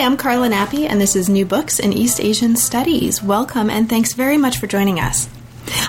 I'm Carla Nappi, and this is New Books in East Asian Studies. Welcome, and thanks very much for joining us.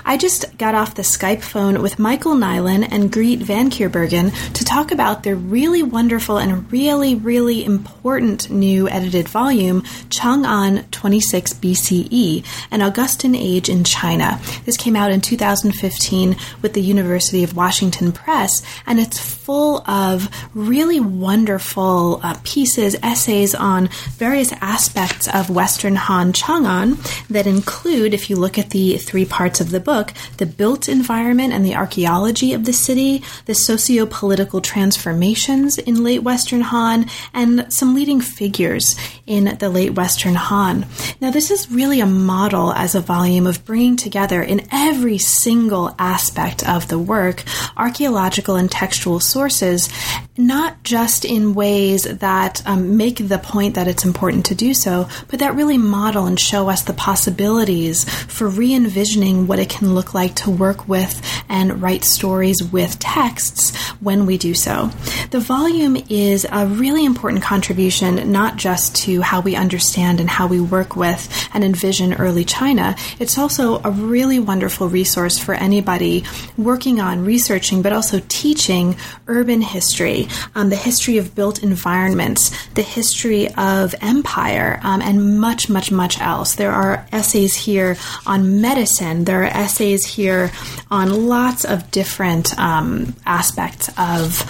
I just got off the Skype phone with Michael Nylan and Griet Vankeerberghen to talk about their really wonderful and really, really important new edited volume, Chang'an 26 BCE, An Augustan Age in China. This came out in 2015 with the University of Washington Press, and it's full of really wonderful uh, pieces, essays on various aspects of Western Han Chang'an that include, if you look at the three parts of the book the built environment and the archaeology of the city, the socio political transformations in late Western Han, and some leading figures in the late Western Han. Now, this is really a model as a volume of bringing together in every single aspect of the work archaeological and textual sources, not just in ways that um, make the point that it's important to do so, but that really model and show us the possibilities for re envisioning what it can look like to work with and write stories with texts when we do so. The volume is a really important contribution, not just to how we understand and how we work with and envision early China, it's also a really wonderful resource for anybody working on researching but also teaching urban history, um, the history of built environments, the history of empire, um, and much, much, much else. There are essays here on medicine, there are essays here on lots of different um, aspects of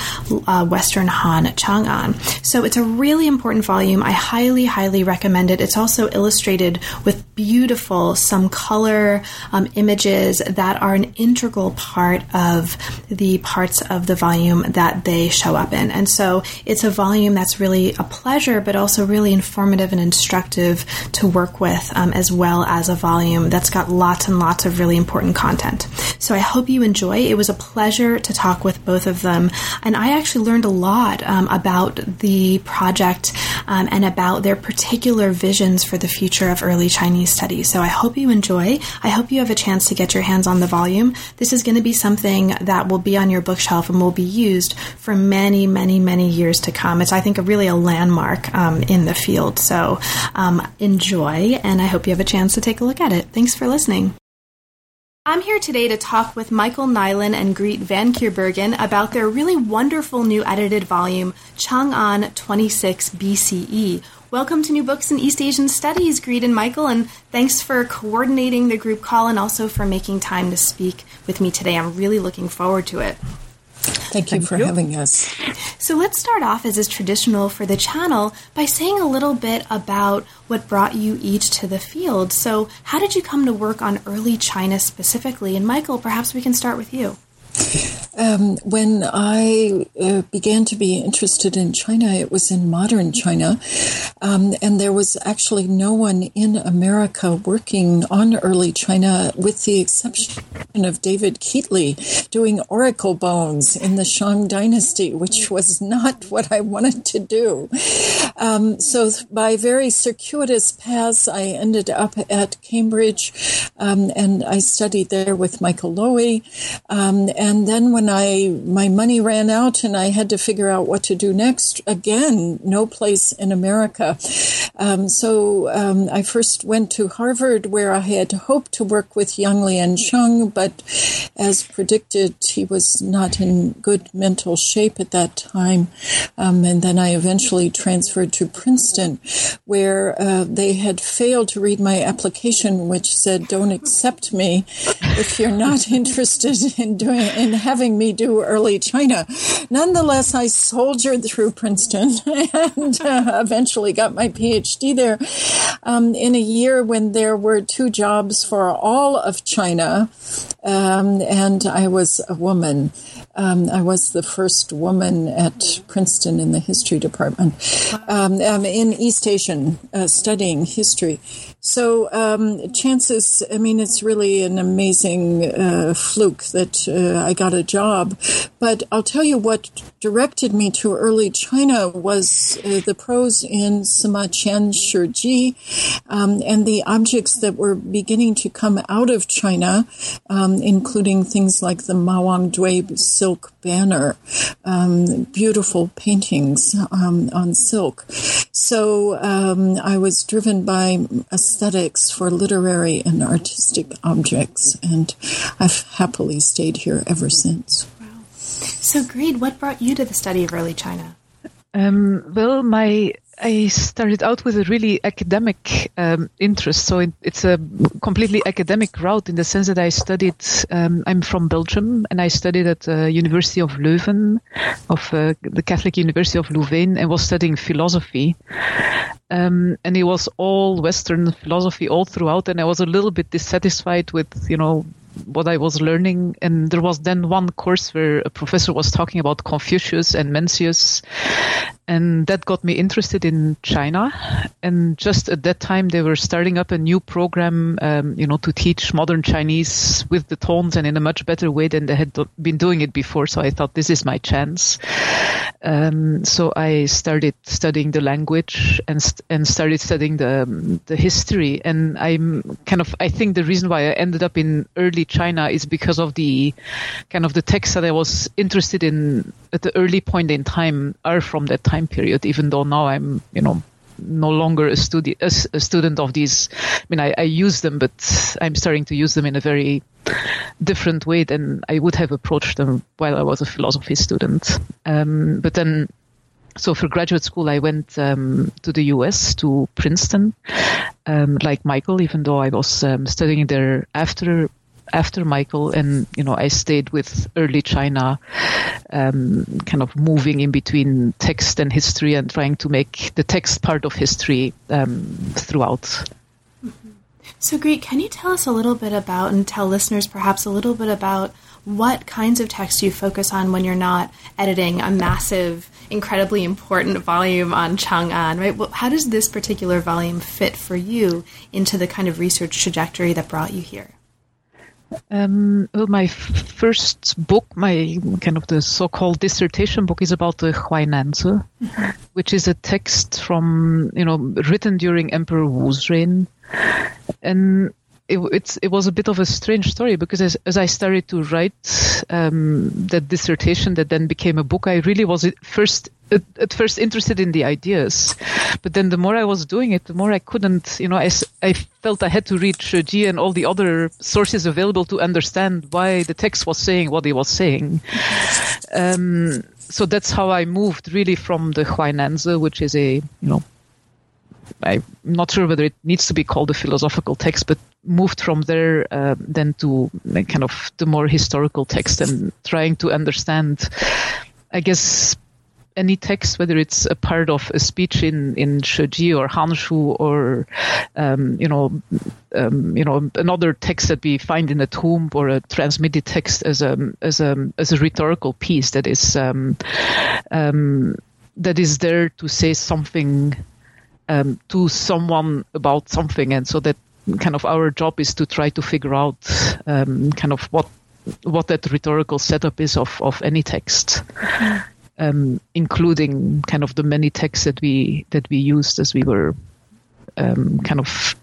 uh, Western Han Chang'an. So it's a really important volume. I highly, highly recommend it. It's also illustrated with beautiful, some color um, images that are an integral part of the parts of the volume that they show up in. And so it's a volume that's really a pleasure, but also really informative and instructive to work with, um, as well as a volume that's got lots and lots of really important content. So I hope you enjoy. It was a pleasure to talk with both of them. And I actually learned a lot um, about the project um, and about their particular visions for the future of early Chinese studies. So I hope you enjoy. I hope you have a chance to get your hands on the volume. This is going to be something that will be on your bookshelf and will be used for many, many, many years to come. It's, I think, a really a landmark um, in the field. So um, enjoy, and I hope you have a chance to take a look at it. Thanks for listening. I'm here today to talk with Michael Nylan and Griet Vankeerberghen about their really wonderful new edited volume, Chang'an 26 BCE. Welcome to New Books in East Asian Studies, Griet and Michael, and thanks for coordinating the group call and also for making time to speak with me today. I'm really looking forward to it. Thank you Thank for you. having us. So let's start off, as is traditional for the channel, by saying a little bit about what brought you each to the field. So, how did you come to work on early China specifically? And Michael, perhaps we can start with you. Um, when I uh, began to be interested in China, it was in modern China, um, and there was actually no one in America working on early China, with the exception of David Keightley doing oracle bones in the Shang Dynasty, which was not what I wanted to do. Um, so, by very circuitous paths, I ended up at Cambridge, um, and I studied there with Michael Loewe, um, and then when I my money ran out and I had to figure out what to do next, again, no place in America. Um, so um, I first went to Harvard, where I had hoped to work with Yang Liansheng, but as predicted, he was not in good mental shape at that time. Um, and then I eventually transferred to Princeton, where uh, they had failed to read my application, which said, "Don't accept me if you're not interested in doing in having having me do early China. Nonetheless, I soldiered through Princeton and uh, eventually got my PhD there um, in a year when there were two jobs for all of China, um, and I was a woman. Um, I was the first woman at Princeton in the history department um, um, in East Asian uh, studying history. So um, chances, I mean, it's really an amazing uh, fluke that uh, I got a job. But I'll tell you what directed me to early China was uh, the prose in Sima Qian Shiji um, and the objects that were beginning to come out of China, um, including things like the Mawangdui silk banner, um, beautiful paintings um, on silk. So um, I was driven by aesthetics for literary and artistic objects, and I've happily stayed here ever since. So, Griet, what brought you to the study of early China? Um, well, my I started out with a really academic um, interest, so it, it's a completely academic route in the sense that I studied. Um, I'm from Belgium, and I studied at the University of Leuven, of uh, the Catholic University of Louvain, and was studying philosophy. Um, and it was all Western philosophy all throughout, and I was a little bit dissatisfied with, you know, what I was learning. And there was then one course where a professor was talking about Confucius and Mencius, and that got me interested in China. And just at that time, they were starting up a new program, um, you know, to teach modern Chinese with the tones and in a much better way than they had been doing it before. So I thought this is my chance. Um, so I started studying the language and st- and started studying the the history. And I'm kind of I think the reason why I ended up in early China is because of the kind of the texts that I was interested in at the early point in time are from that time period. Even though now I'm you know no longer a, studi- a, a student of these. I mean, I, I, use them, but I'm starting to use them in a very different way than I would have approached them while I was a philosophy student. Um, but then, so for graduate school, I went um, to the US, to Princeton, um, like Michael, even though I was um, studying there after after Michael, and you know, I stayed with early China, um, kind of moving in between text and history, and trying to make the text part of history um, throughout. Mm-hmm. So, Griet, can you tell us a little bit about, and tell listeners perhaps a little bit about what kinds of text you focus on when you're not editing a massive, incredibly important volume on Chang'an, right? Well, how does this particular volume fit for you into the kind of research trajectory that brought you here? Um, well, my f- first book, my kind of the so-called dissertation book, is about the Huainanzi, which is a text from you know written during Emperor Wu's reign, and it, it was a bit of a strange story because as, as I started to write um, that dissertation that then became a book, I really was first at, at, first interested in the ideas, but then the more I was doing it, the more I couldn't, you know, I, I felt I had to read Shiji and all the other sources available to understand why the text was saying what he was saying. Um, so that's how I moved really from the Huainanzi, which is a, you know, I'm not sure whether it needs to be called a philosophical text, but moved from there uh, then to kind of the more historical text and trying to understand, I guess, any text, whether it's a part of a speech in in Shiji or Hanshu or um, you know um, you know another text that we find in a tomb or a transmitted text as a as a as a rhetorical piece that is um, um that is there to say something um, to someone about something, and so that kind of our job is to try to figure out kind of what what that rhetorical setup is of of any text. Um, including kind of the many texts that we that we used as we were um, kind of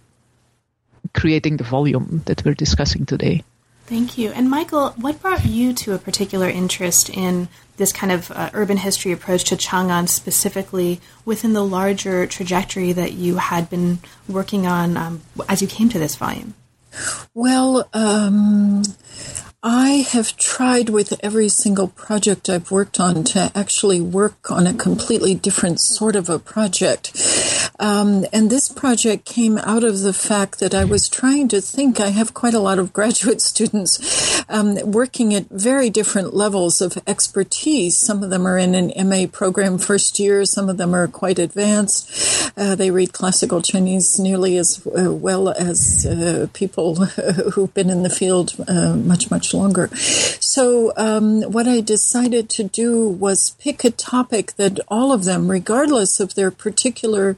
creating the volume that we're discussing today. Thank you. And Michael, what brought you to a particular interest in this kind of uh, urban history approach to Chang'an specifically within the larger trajectory that you had been working on um, as you came to this volume? Well, um, I have tried with every single project I've worked on to actually work on a completely different sort of a project. Um, and this project came out of the fact that I was trying to think. I have quite a lot of graduate students um, working at very different levels of expertise. Some of them are in an MA program first year, some of them are quite advanced. Uh, they read classical Chinese nearly as uh, well as uh, people who've been in the field uh, much, much longer. So, um, what I decided to do was pick a topic that all of them, regardless of their particular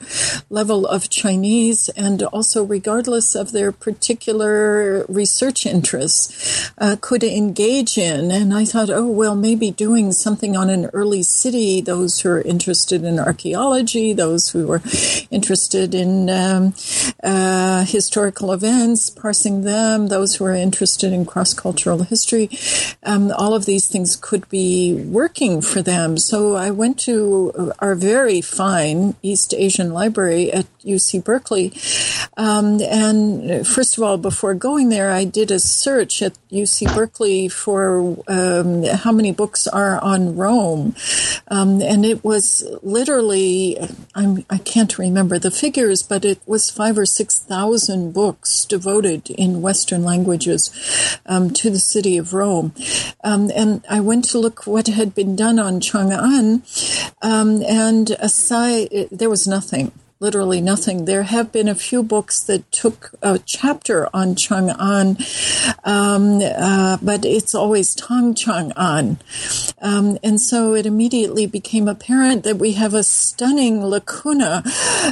level of Chinese and also regardless of their particular research interests, uh, could engage in. And I thought, oh, well, maybe doing something on an early city, those who are interested in archaeology, those who are interested in um, uh, historical events, parsing them, those who are interested in cross cultural history, um, all of these things could be working for them. So I went to our very fine East Asian Library at UC Berkeley. Um, and first of all, before going there, I did a search at UC Berkeley for um, how many books are on Rome. Um, and it was literally, I'm, I can't remember the figures, but it was five or 6,000 books devoted in Western languages um, to the city of Rome. Um, and I went to look what had been done on Chang'an, um, and aside, there was nothing literally nothing. There have been a few books that took a chapter on Chang'an, um, uh, but it's always Tang Chang'an. Um, and so it immediately became apparent that we have a stunning lacuna.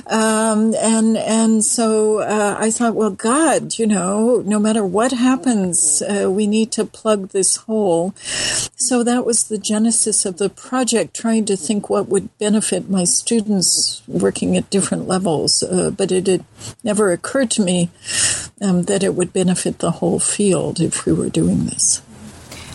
Um, and, and so uh, I thought, well, God, you know, no matter what happens, uh, we need to plug this hole. So that was the genesis of the project, trying to think what would benefit my students working at different different levels, uh, but it had never occurred to me um, that it would benefit the whole field if we were doing this.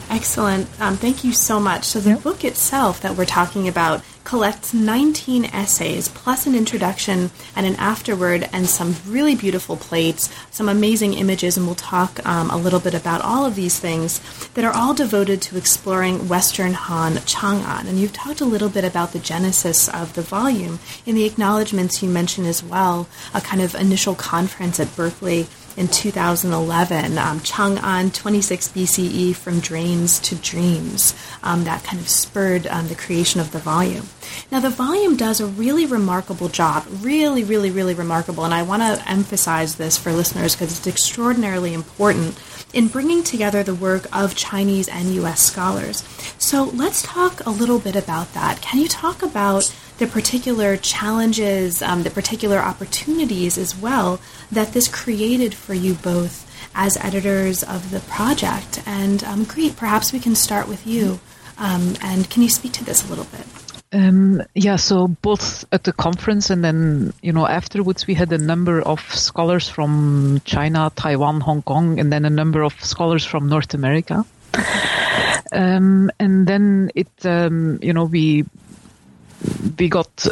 Excellent. Um, thank you so much. So, the book itself that we're talking about collects 19 essays, plus an introduction and an afterword, and some really beautiful plates, some amazing images, and we'll talk um, a little bit about all of these things that are all devoted to exploring Western Han Chang'an. And you've talked a little bit about the genesis of the volume. In the acknowledgments, you mentioned as well a kind of initial conference at Berkeley in 2011, um, Chang'an 26 BCE from Drains to Dreams. Um, that kind of spurred um, the creation of the volume. Now, the volume does a really remarkable job, really, really, really remarkable, and I want to emphasize this for listeners because it's extraordinarily important in bringing together the work of Chinese and U.S. scholars. So let's talk a little bit about that. Can you talk about the particular challenges, um, the particular opportunities as well that this created for you both as editors of the project. And um, Griet, perhaps we can start with you. Um, and can you speak to this a little bit? Um, yeah, so both at the conference and then, you know, afterwards we had a number of scholars from China, Taiwan, Hong Kong, and then a number of scholars from North America. Um, and then it, um, you know, we we got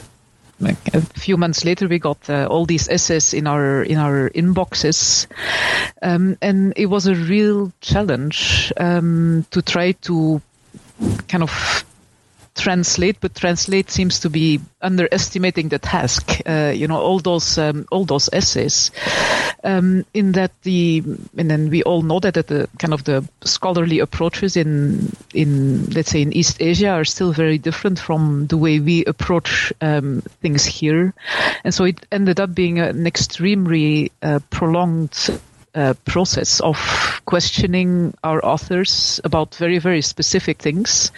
like a few months later we got uh, all these essays in our in our inboxes. Um, and it was a real challenge um, to try to kind of translate, but translate seems to be underestimating the task. Uh, you know, all those um, all those essays. Um, in that the and then we all know that, that the kind of the scholarly approaches in in let's say in East Asia are still very different from the way we approach um, things here, and so it ended up being an extremely uh, prolonged process of questioning our authors about very, very specific things.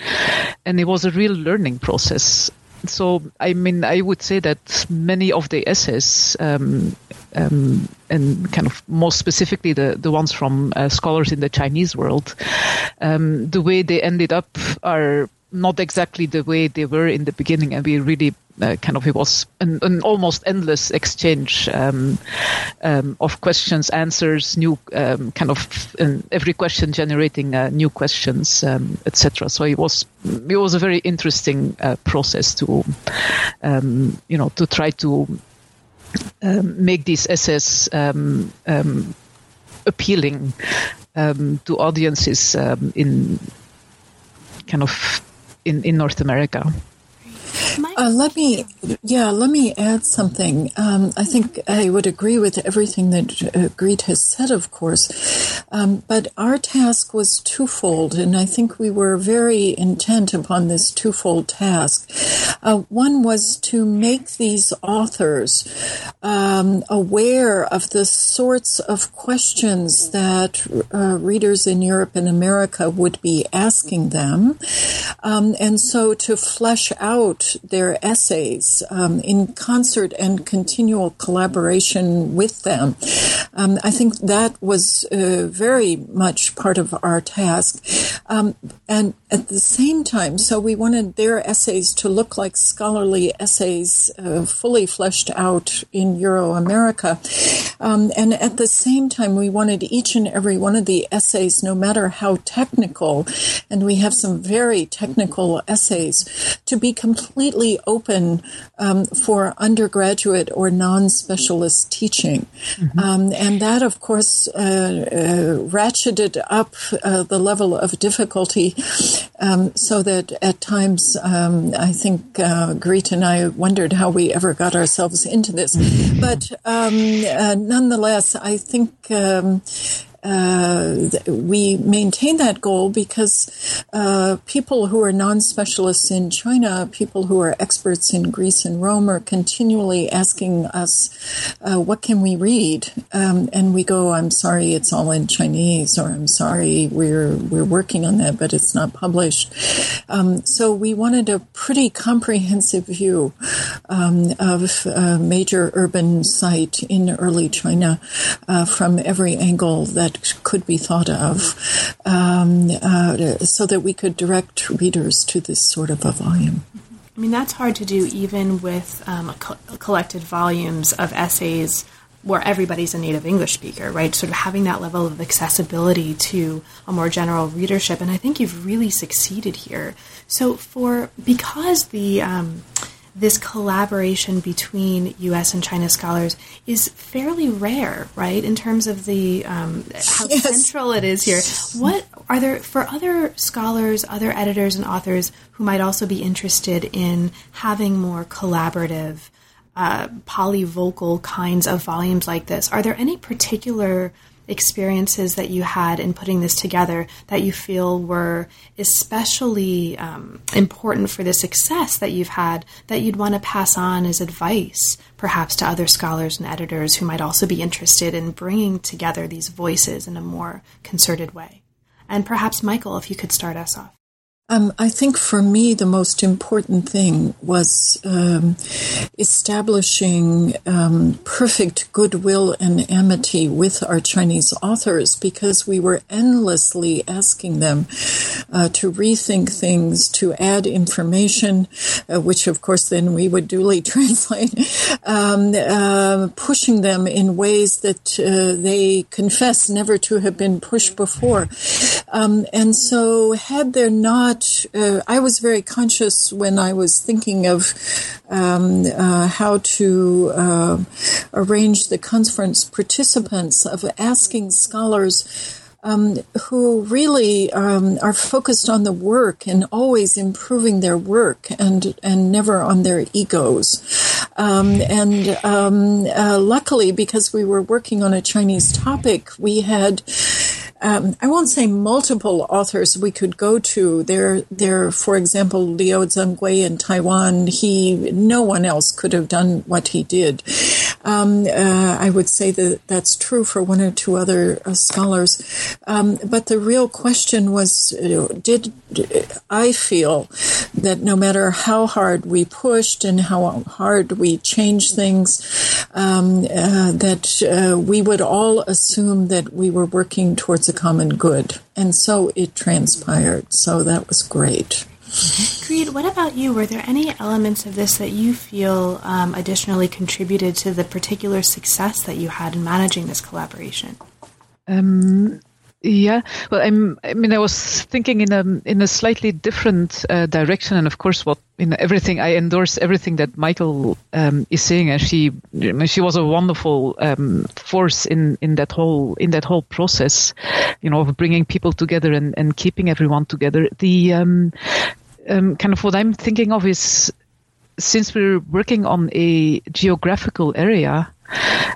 And it was a real learning process. So, I mean, I would say that many of the essays, um, um, and kind of more specifically the, the ones from uh, scholars in the Chinese world, um, the way they ended up are not exactly the way they were in the beginning, and we really uh, kind of it was an, an almost endless exchange um, um, of questions, answers, new um, kind of every question generating uh, new questions, um, etc. So it was it was a very interesting uh, process to um, you know to try to um, make these essays appealing to audiences in kind of in, in North America. Uh, let me, yeah, let me add something. Um, I think I would agree with everything that uh, Griet has said, of course. Um, but our task was twofold, and I think we were very intent upon this twofold task. Uh, one was to make these authors um, aware of the sorts of questions that uh, readers in Europe and America would be asking them. Um, and so to flesh out their essays um, in concert and continual collaboration with them. Um, I think that was uh, very much part of our task. Um, and at the same time, so we wanted their essays to look like scholarly essays uh, fully fleshed out in Euro America. Um, and at the same time, we wanted each and every one of the essays, no matter how technical, and we have some very technical essays, to be completely open um, for undergraduate or non specialist teaching. Mm-hmm. Um, and that, of course, uh, uh, ratcheted up uh, the level of difficulty um, so that at times um, I think uh, Griet and I wondered how we ever got ourselves into this. But um, uh, nonetheless, I think um, uh, we maintain that goal because uh, people who are non-specialists in China, people who are experts in Greece and Rome, are continually asking us, uh, "What can we read?" Um, and we go, "I'm sorry, it's all in Chinese," or "I'm sorry, we're we're working on that, but it's not published." Um, so we wanted a pretty comprehensive view um, of a major urban site in early China uh, from every angle that that could be thought of um, uh, so that we could direct readers to this sort of a volume. I mean, that's hard to do even with um, co- collected volumes of essays where everybody's a native English speaker, right? Sort of having that level of accessibility to a more general readership. And I think you've really succeeded here. So, for because the um, this collaboration between U.S. and China scholars is fairly rare, right? In terms of the um, how yes. central it is here. What are there for other scholars, other editors, and authors who might also be interested in having more collaborative, uh, polyvocal kinds of volumes like this? Are there any particular experiences that you had in putting this together that you feel were especially um, important for the success that you've had that you'd want to pass on as advice, perhaps to other scholars and editors who might also be interested in bringing together these voices in a more concerted way? And perhaps, Michael, if you could start us off. Um, I think for me, the most important thing was um, establishing um, perfect goodwill and amity with our Chinese authors because we were endlessly asking them uh, to rethink things, to add information, uh, which of course then we would duly translate, um, uh, pushing them in ways that uh, they confess never to have been pushed before. Um, and so, had there not uh, I was very conscious when I was thinking of um, uh, how to uh, arrange the conference participants of asking scholars. Um, who really um, are focused on the work and always improving their work and and never on their egos. Um, and um, uh, luckily, because we were working on a Chinese topic, we had um, I won't say multiple authors we could go to. There, there, for example, Liu Zenggui in Taiwan. He, no one else could have done what he did. Um, uh, I would say that that's true for one or two other uh, scholars. Um, but the real question was, did I feel that no matter how hard we pushed and how hard we changed things, um, uh, that uh, we would all assume that we were working towards a common good. And so it transpired. So that was great. Griet, what about you? Were there any elements of this that you feel um, additionally contributed to the particular success that you had in managing this collaboration? Um, yeah, well, I'm. I mean, I was thinking in a in a slightly different uh, direction, and of course, what in everything I endorse everything that Michael um, is saying, and she she was a wonderful um, force in in that whole in that whole process, you know, of bringing people together and and keeping everyone together. The um, um kind of what I'm thinking of is since we're working on a geographical area,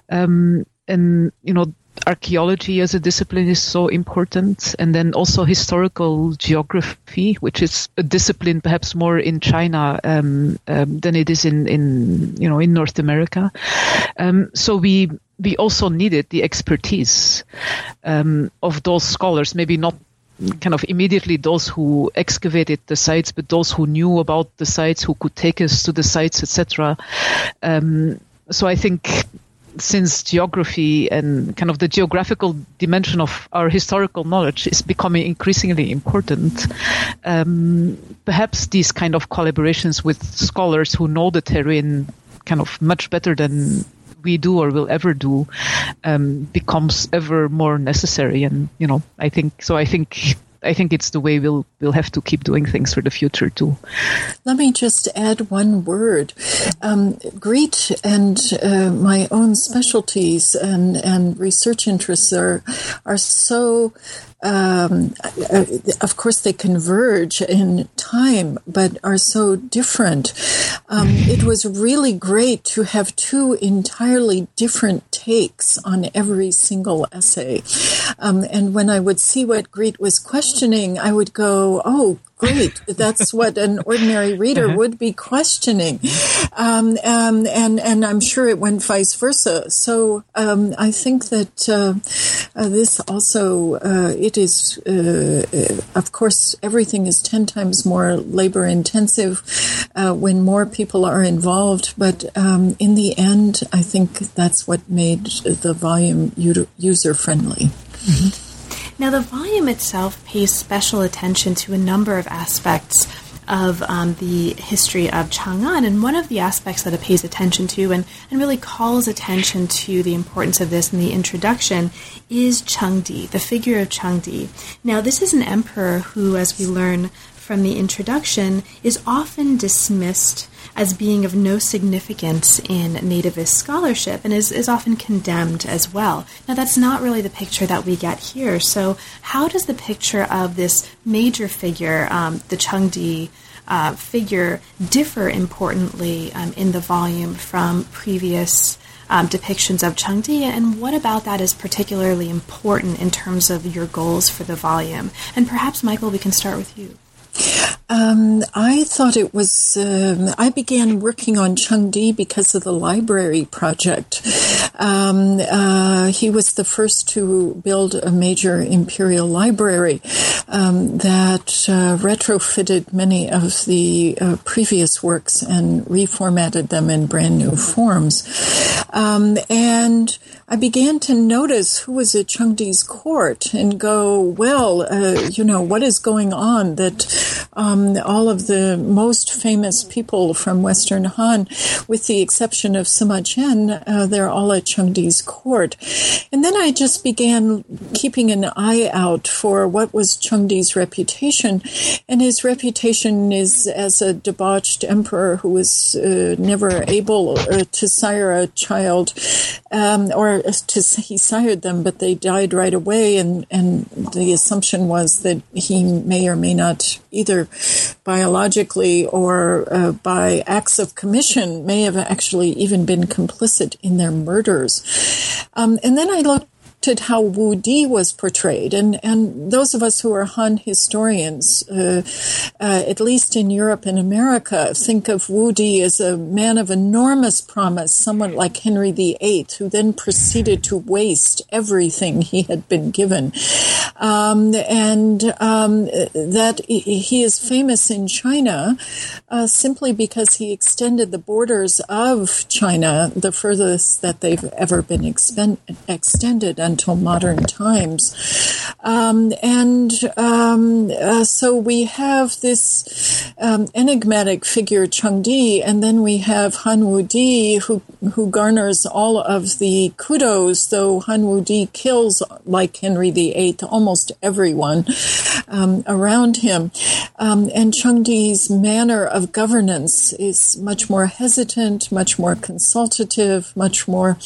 um, and you know archaeology as a discipline is so important and then also historical geography which is a discipline perhaps more in china um, um, than it is in, in you know in north america um, so we we also needed the expertise um, of those scholars maybe not kind of immediately those who excavated the sites, but those who knew about the sites, who could take us to the sites, etc. Um, so I think since geography and kind of the geographical dimension of our historical knowledge is becoming increasingly important, um, perhaps these kind of collaborations with scholars who know the terrain kind of much better than we do or will ever do um, becomes ever more necessary. And you know, I think so. I think I think it's the way we'll we'll have to keep doing things for the future too. Let me just add one word. Um, Griet and uh, my own specialties and, and research interests are are so um, uh, of course, they converge in time, but are so different. Um, it was really great to have two entirely different takes on every single essay. Um, and when I would see what Griet was questioning, I would go, "Oh, great. That's what an ordinary reader uh-huh. would be questioning. Um, um, and, and I'm sure it went vice versa. So, um, I think that, uh, uh, this also, uh, it is, uh, of course, everything is 10 times more labor intensive, uh, when more people are involved. But, um, in the end, I think that's what made the volume user friendly. Mm-hmm. Now, the volume itself pays special attention to a number of aspects of um, the history of Chang'an. And one of the aspects that it pays attention to and, and really calls attention to the importance of this in the introduction is Chengdi, the figure of Chengdi. Now, this is an emperor who, as we learn from the introduction, is often dismissed as being of no significance in nativist scholarship and is, is often condemned as well. Now, that's not really the picture that we get here. So, how does the picture of this major figure, um, the Chengdi, uh, figure differ importantly um, in the volume from previous um, depictions of Chengdi, and what about that is particularly important in terms of your goals for the volume? And perhaps, Michael, we can start with you. Um, I thought it was. Um, I began working on Chengdi because of the library project. Um, uh, he was the first to build a major imperial library um, that uh, retrofitted many of the uh, previous works and reformatted them in brand new forms. Um, and I began to notice who was at Chengdi's court and go, well, uh, you know, what is going on that um, all of the most famous people from Western Han, with the exception of Sima Qian, uh, they're all at Chengdi's court. And then I just began keeping an eye out for what was Chengdi's reputation. And his reputation is as a debauched emperor who was uh, never able uh, to sire a child um, or to, he sired them, but they died right away, and, and the assumption was that he may or may not, either biologically or uh, by acts of commission, may have actually even been complicit in their murders. Um, and then I looked at how Wu Di was portrayed. And, and those of us who are Han historians, uh, uh, at least in Europe and America, think of Wu Di as a man of enormous promise, someone like Henry VIII, who then proceeded to waste everything he had been given. Um, and um, that he is famous in China uh, simply because he extended the borders of China the furthest that they've ever been expen- extended until modern times. Um, and um, uh, so we have this um, enigmatic figure, Chengdi, and then we have Han Wudi, who, who garners all of the kudos, though Han Wudi kills, like Henry VIII, almost everyone um, around him. Um, and Chengdi's manner of governance is much more hesitant, much more consultative, much more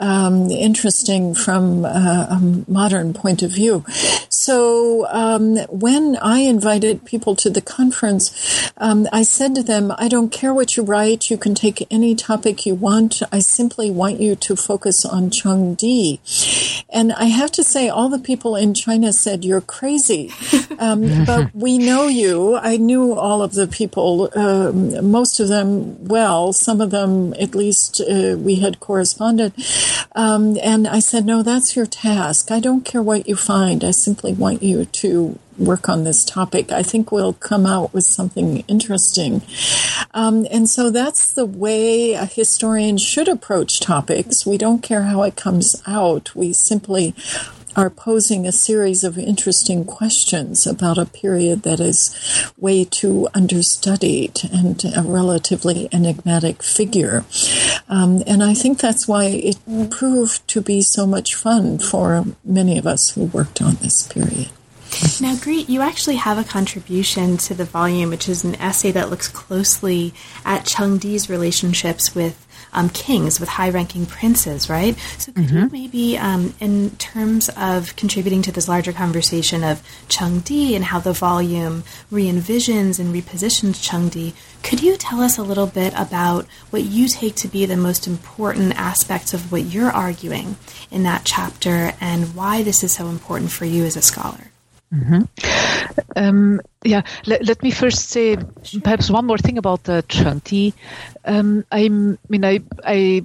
um, interesting from uh, a modern point of view. So um, when I invited people to the conference, um, I said to them, I don't care what you write. You can take any topic you want. I simply want you to focus on Chengdi. And I have to say, all the people in China said, You're crazy. Um, but we know you. I knew all of the people, um, most of them well, some of them at least uh, we had corresponded. Um, and I said, No, that's your task. I don't care what you find. I simply want you to work on this topic. I think we'll come out with something interesting. Um, and so that's the way a historian should approach topics. We don't care how it comes out. We simply are posing a series of interesting questions about a period that is way too understudied and a relatively enigmatic figure. Um, and I think that's why it proved to be so much fun for many of us who worked on this period. Now, Griet, you actually have a contribution to the volume, which is an essay that looks closely at Chengdi's relationships with um, kings, with high ranking princes, right? So, could mm-hmm. you maybe, um, in terms of contributing to this larger conversation of Chengdi and how the volume re envisions and repositions Chengdi, could you tell us a little bit about what you take to be the most important aspects of what you're arguing in that chapter and why this is so important for you as a scholar? Mm-hmm. Um, yeah, let, let, me first say perhaps one more thing about uh, Chengdi. Um, I mean, I, I,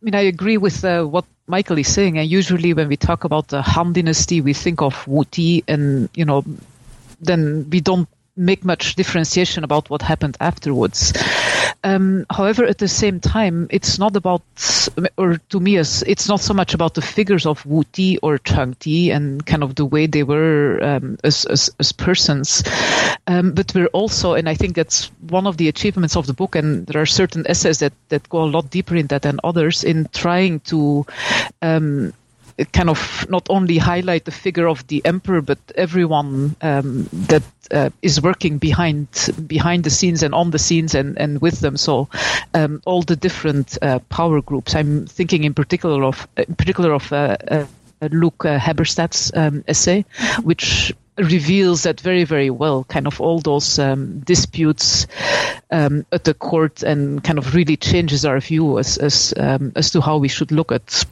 mean, I agree with uh, what Michael is saying. And usually, when we talk about the Han Dynasty, we think of Wu Ti, and you know, then we don't make much differentiation about what happened afterwards. Um, however, at the same time, it's not about, or to me, it's not so much about the figures of Wu Ti or Cheng Ti and kind of the way they were um, as, as, as, persons, um, but we're also, and I think that's one of the achievements of the book, and there are certain essays that, that go a lot deeper in that than others, in trying to um, kind of not only highlight the figure of the emperor, but everyone um, that uh, is working behind behind the scenes and on the scenes and, and with them. So um, all the different uh, power groups. I'm thinking in particular of in particular of uh, uh Luke uh, Habberstad's um, essay, which reveals that very very well. Kind of all those um, disputes um, at the court and kind of really changes our view as as um, as to how we should look at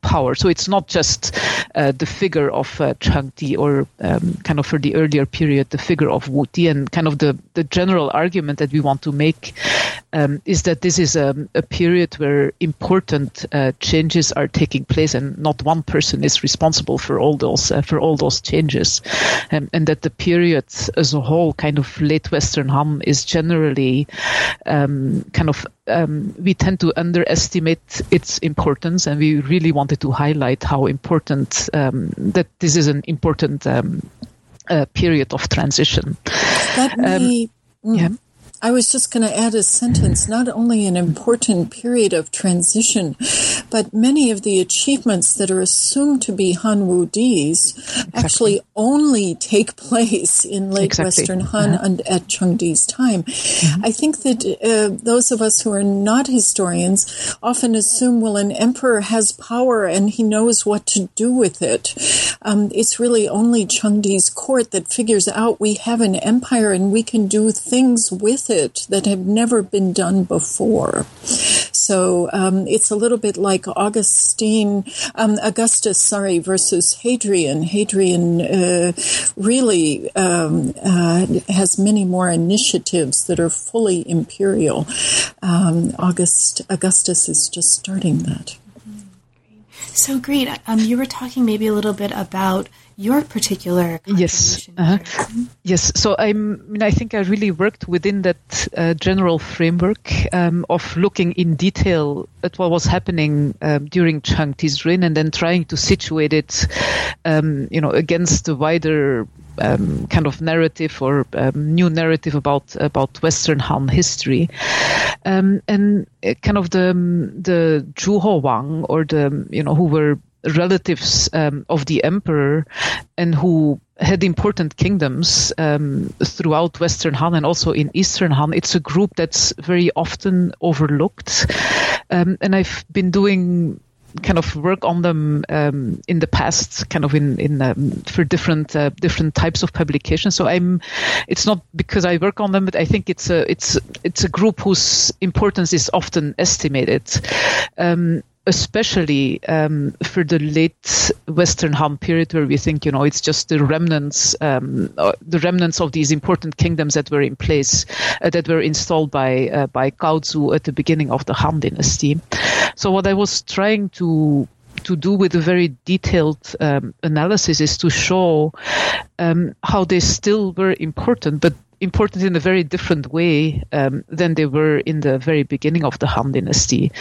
power. So it's not just uh, the figure of uh, Cheng Ti or um, kind of for the earlier period, the figure of Wu Ti, and kind of the, the general argument that we want to make um, is that this is a, a period where important uh, changes are taking place, and not one person is responsible for all those uh, for all those changes, um, and that the period as a whole, kind of late Western Han, is generally um, kind of um, we tend to underestimate its importance, and we really wanted to highlight how important um, that this is an important um, uh, period of transition. Let me, um, yeah. I was just going to add a sentence, not only an important period of transition, but many of the achievements that are assumed to be Han Wu Di's exactly. actually only take place in late exactly. Western Han uh-huh. and at Chengdi's time. Mm-hmm. I think that uh, those of us who are not historians often assume, well, an emperor has power and he knows what to do with it. Um, it's really only Chengdi's court that figures out we have an empire and we can do things with it that have never been done before. So um, it's a little bit like Augustine, um, Augustus, sorry, versus Hadrian. Hadrian uh, really um, uh, has many more initiatives that are fully imperial. Um, August Augustus is just starting that. So Griet. Um, you were talking maybe a little bit about your particular yes. uh-huh. yes. So I'm, i mean i think i really worked within that uh, general framework um, of looking in detail at what was happening um, during Chengdi's reign and then trying to situate it um, you know against the wider um, kind of narrative or um, new narrative about about Western Han history, um, and uh, kind of the the zhuhou wang or the you know who were relatives um, of the emperor and who had important kingdoms um, throughout Western Han and also in Eastern Han. It's a group that's very often overlooked. Um, and I've been doing kind of work on them um, in the past, kind of in in um, for different uh, different types of publications. So I'm, it's not because I work on them, but I think it's a it's it's a group whose importance is often estimated. Um, especially um, for the late Western Han period, where we think, you know, it's just the remnants, um, uh, the remnants of these important kingdoms that were in place, uh, that were installed by uh, by Gaozu at the beginning of the Han Dynasty. So what I was trying to to do with a very detailed um, analysis is to show um, how they still were important, but important in a very different way um, than they were in the very beginning of the Han Dynasty.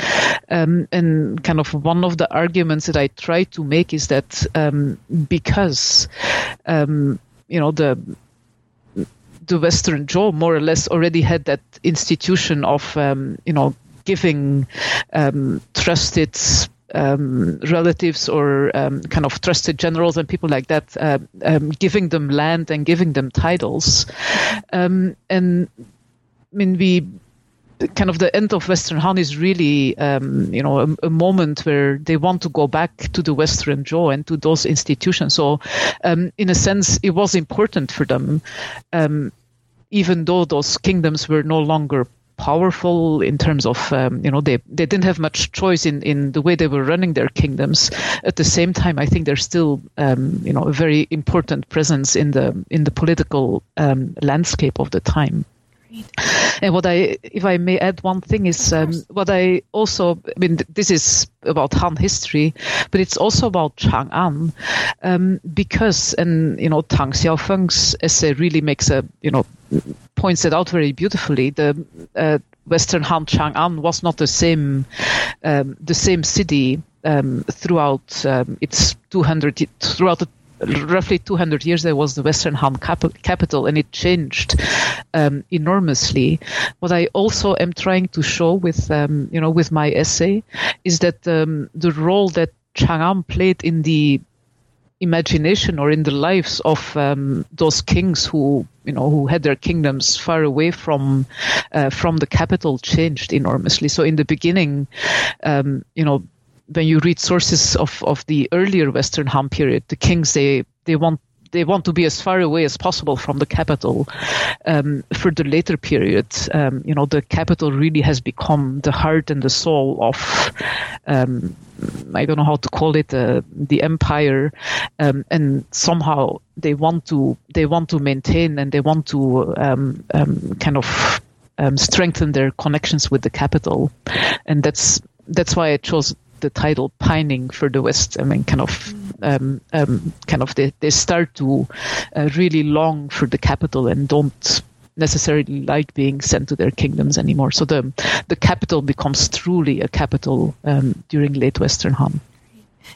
Um, and kind of one of the arguments that I try to make is that um, because um, you know the the Western Zhou more or less already had that institution of um, you know giving trusted um, relatives or um, kind of trusted generals and people like that, uh, um, giving them land and giving them titles. Um, and I mean, we kind of the end of Western Han is really, um, you know, a, a, moment where they want to go back to the Western Zhou and to those institutions. So, um, in a sense, it was important for them, even though those kingdoms were no longer powerful in terms of um, you know they they didn't have much choice in in the way they were running their kingdoms. At the same time, I think they're still um, you know a very important presence in the in the political um, landscape of the time. And what I, if I may add one thing, is um, what I also, I mean, this is about Han history, but it's also about Chang'an, um, because, and, you know, Tang Xiaofeng's essay really makes a, you know, points it out very beautifully. The uh, Western Han Chang'an was not the same, um, the same city um, throughout um, its 200 throughout the roughly 200 years there was the Western Han cap- capital and it changed um, enormously. What I also am trying to show with, um, you know, with my essay is that um, the role that Chang'an played in the imagination or in the lives of um, those kings who you know who had their kingdoms far away from uh, from the capital changed enormously so in the beginning um, you know when you read sources of, of the earlier Western Han period, the kings they they want they want to be as far away as possible from the capital. Um, for the later period, um, you know, the capital really has become the heart and the soul of, um, I don't know how to call it, uh, the empire, um, and somehow they want to they want to maintain and they want to um, um, kind of strengthen their connections with the capital, and that's that's why I chose the title pining for the West. I mean, kind of, um, um, kind of, they, they start to uh, really long for the capital and don't necessarily like being sent to their kingdoms anymore. So the the capital becomes truly a capital um, during late Western Han.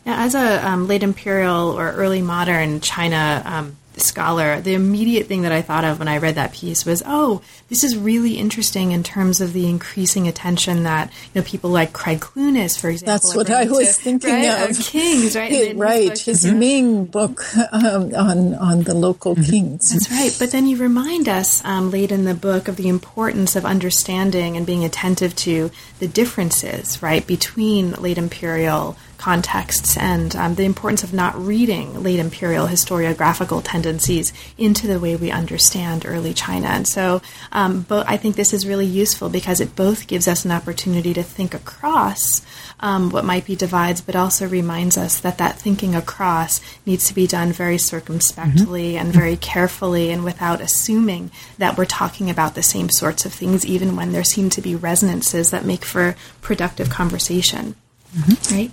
Now, as a um, late imperial or early modern China um, scholar, the immediate thing that I thought of when I read that piece was, oh, this is really interesting in terms of the increasing attention that you know people like Craig Clunas, for example. That's what I was to, thinking right, of. Kings, right? His, right, his, his mm-hmm. Ming book um, on on the local mm-hmm. kings. That's right. But then you remind us um, late in the book of the importance of understanding and being attentive to the differences, right, between late imperial contexts and um, the importance of not reading late imperial historiographical tendencies into the way we understand early China. And so um, but I think this is really useful because it both gives us an opportunity to think across um, what might be divides, but also reminds us that that thinking across needs to be done very circumspectly mm-hmm. and very carefully and without assuming that we're talking about the same sorts of things, even when there seem to be resonances that make for productive conversation. Mm-hmm. Right?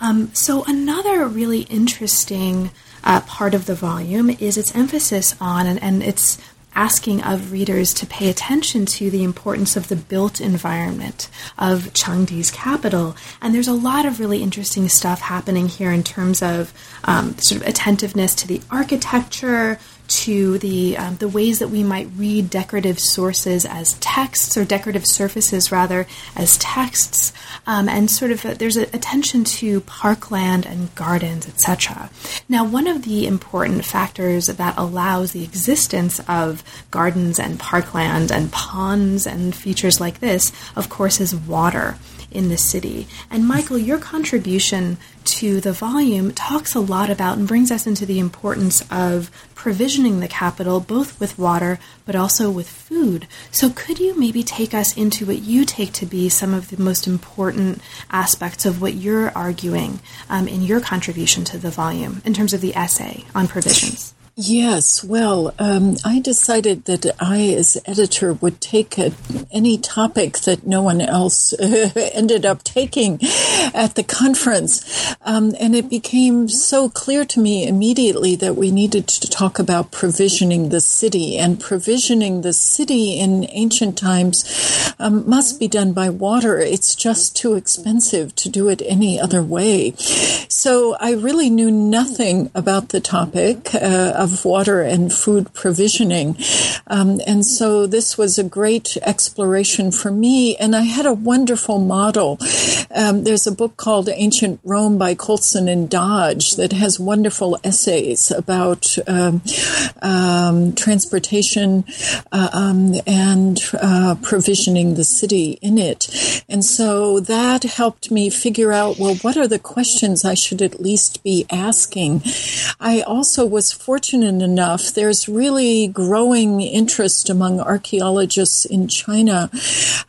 Um, so, another really interesting uh, part of the volume is its emphasis on, and, and its asking of readers to pay attention to the importance of the built environment of Chengdi's capital. And there's a lot of really interesting stuff happening here in terms of um, sort of attentiveness to the architecture, to the um, the ways that we might read decorative sources as texts or decorative surfaces rather as texts, um, and sort of a, there's a attention to parkland and gardens, etc. Now, one of the important factors that allows the existence of gardens and parkland and ponds and features like this, of course, is water. In the city. And Michael, your contribution to the volume talks a lot about and brings us into the importance of provisioning the capital both with water but also with food. So, could you maybe take us into what you take to be some of the most important aspects of what you're arguing um, in your contribution to the volume in terms of the essay on provisions? Yes, well, um, I decided that I, as editor, would take a, any topic that no one else ended up taking at the conference. Um, and it became so clear to me immediately that we needed to talk about provisioning the city. And provisioning the city in ancient times um, must be done by water. It's just too expensive to do it any other way. So I really knew nothing about the topic. Uh, of water and food provisioning. Um, and so this was a great exploration for me. And I had a wonderful model. Um, there's a book called Ancient Rome by Coulston and Dodge that has wonderful essays about um, um transportation uh, um, and uh, provisioning the city in it. And so that helped me figure out well, what are the questions I should at least be asking? I also was fortunate fortunate enough, there's really growing interest among archaeologists in China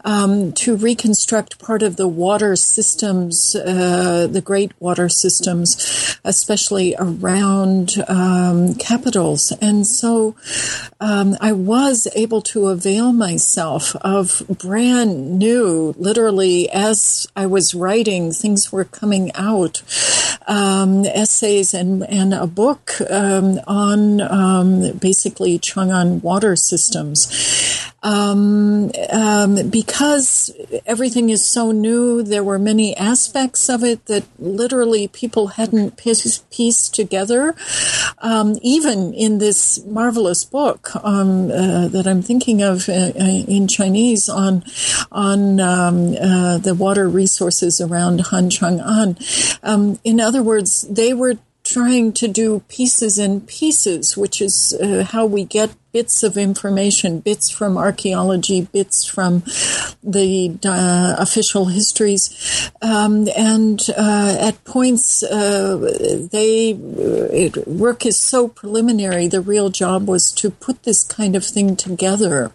um, to reconstruct part of the water systems, uh, the great water systems, especially around um, capitals. And so um, I was able to avail myself of brand new, literally, as I was writing, things were coming out, um, essays and, and a book um, on on um, basically Chang'an water systems. Um, um, because everything is so new, there were many aspects of it that literally people hadn't pieced together. Um, even in this marvelous book um, uh, that I'm thinking of uh, uh, in Chinese on on um, uh, the water resources around Han Chang'an. Um, in other words, they were trying to do pieces and pieces, which is uh, how we get bits of information, bits from archaeology, bits from the uh, official histories, um, and uh, at points uh, they it, work is so preliminary. The real job was to put this kind of thing together,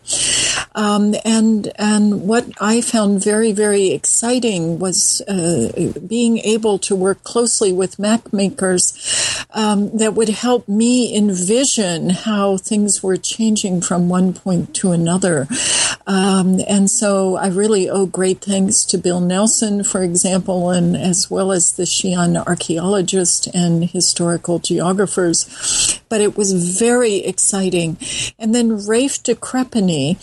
um, and and what I found very very exciting was uh, being able to work closely with map makers um, that would help me envision how things were changing from one point to another. Um, and so I really owe great thanks to Bill Nelson, for example, and as well as the Xi'an archaeologist and historical geographers. But it was very exciting. And then Rafe de Crespigny,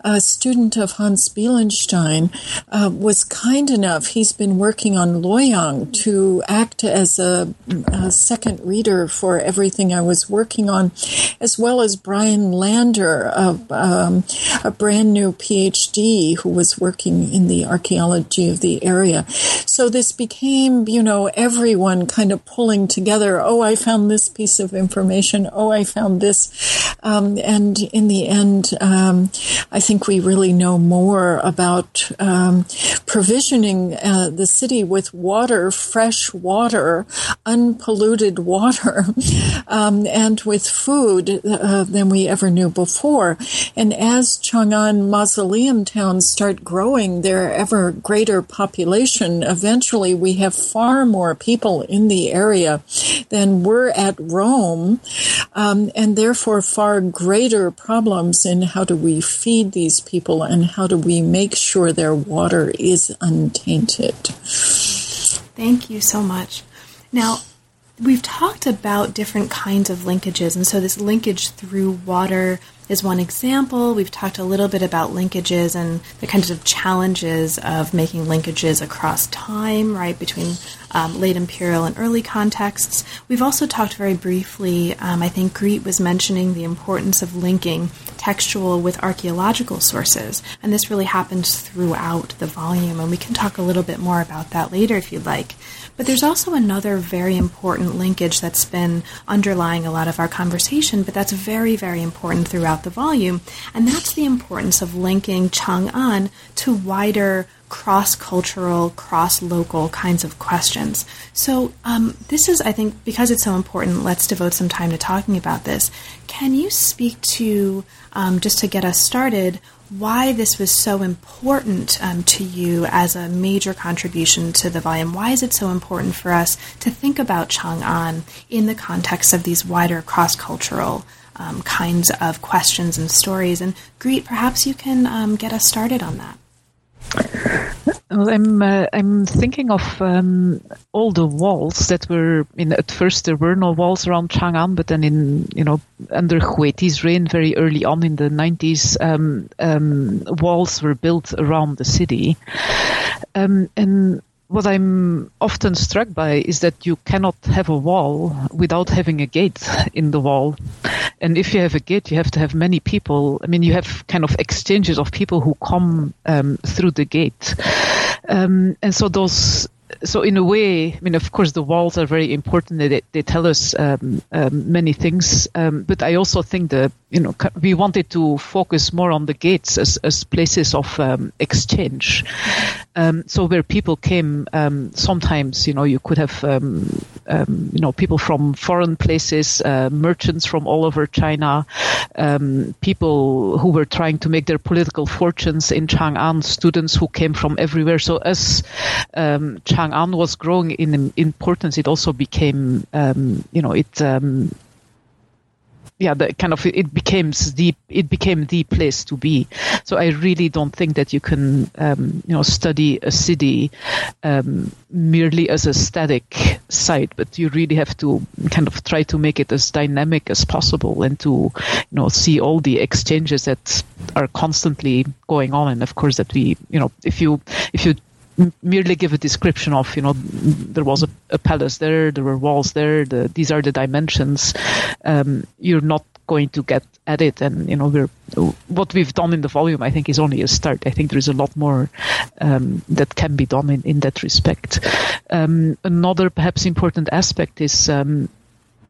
a student of Hans Bielenstein, uh, was kind enough. He's been working on Luoyang to act as a, a second reader for everything I was working on, as well as Brian Lander, a, um, a brand new PhD who was working in the archaeology of the area. So this became, you know, everyone kind of pulling together. Oh, I found this piece of information. Oh, I found this. Um, and in the end, um, I think we really know more about um, provisioning uh, the city with water, fresh water, unpolluted water, um, and with food uh, than we ever knew before. And as Chang'an mausoleum towns start growing their ever greater population, eventually we have far more people in the area than were at Rome, um, and therefore far greater problems in how do we feed these people and how do we make sure their water is untainted. Thank you so much. Now, we've talked about different kinds of linkages, and so this linkage through water is one example. We've talked a little bit about linkages and the kinds of challenges of making linkages across time, right, between um, late imperial and early contexts. We've also talked very briefly, um, I think Griet was mentioning the importance of linking textual with archaeological sources, and this really happens throughout the volume, and we can talk a little bit more about that later if you'd like. But there's also another very important linkage that's been underlying a lot of our conversation, but that's very, very important throughout the volume, and that's the importance of linking Chang'an to wider cross cultural, cross local kinds of questions. So, um, this is, I think, because it's so important, let's devote some time to talking about this. Can you speak to, um, just to get us started, why this was so important um, to you as a major contribution to the volume? Why is it so important for us to think about Chang'an in the context of these wider cross cultural um, kinds of questions and stories? And Griet, perhaps you can um, get us started on that. Well, I'm uh, I'm thinking of um, all the walls that were in. At first, there were no walls around Chang'an, but then in you know under Hui Ti's reign, very early on in the 90s, um, um, walls were built around the city, um, and what I'm often struck by is that you cannot have a wall without having a gate in the wall. And if you have a gate, you have to have many people. I mean, you have kind of exchanges of people who come um, through the gate. Um, and so those so in a way, I mean, of course, the walls are very important. They, they tell us um, um, many things, um, but I also think that you know we wanted to focus more on the gates as, as places of um, exchange. Um, so where people came, um, sometimes you know you could have you know people from foreign places, uh, merchants from all over China, people who were trying to make their political fortunes in Chang'an, students who came from everywhere. So as Chang'an Chang'an was growing in importance, it also became, um, you know, it, um, yeah, the kind of it became the it became the place to be. So I really don't think that you can, um, you know, study a city um, merely as a static site, but you really have to kind of try to make it as dynamic as possible and to, you know, see all the exchanges that are constantly going on. And of course, that we, you know, if you if you merely give a description of, you know, there was a, a palace there, there were walls there, the, these are the dimensions. Um, you're not going to get at it. And, you know, we're, what we've done in the volume, I think, is only a start. I think there is a lot more um, that can be done in, in that respect. Um, another perhaps important aspect is, um,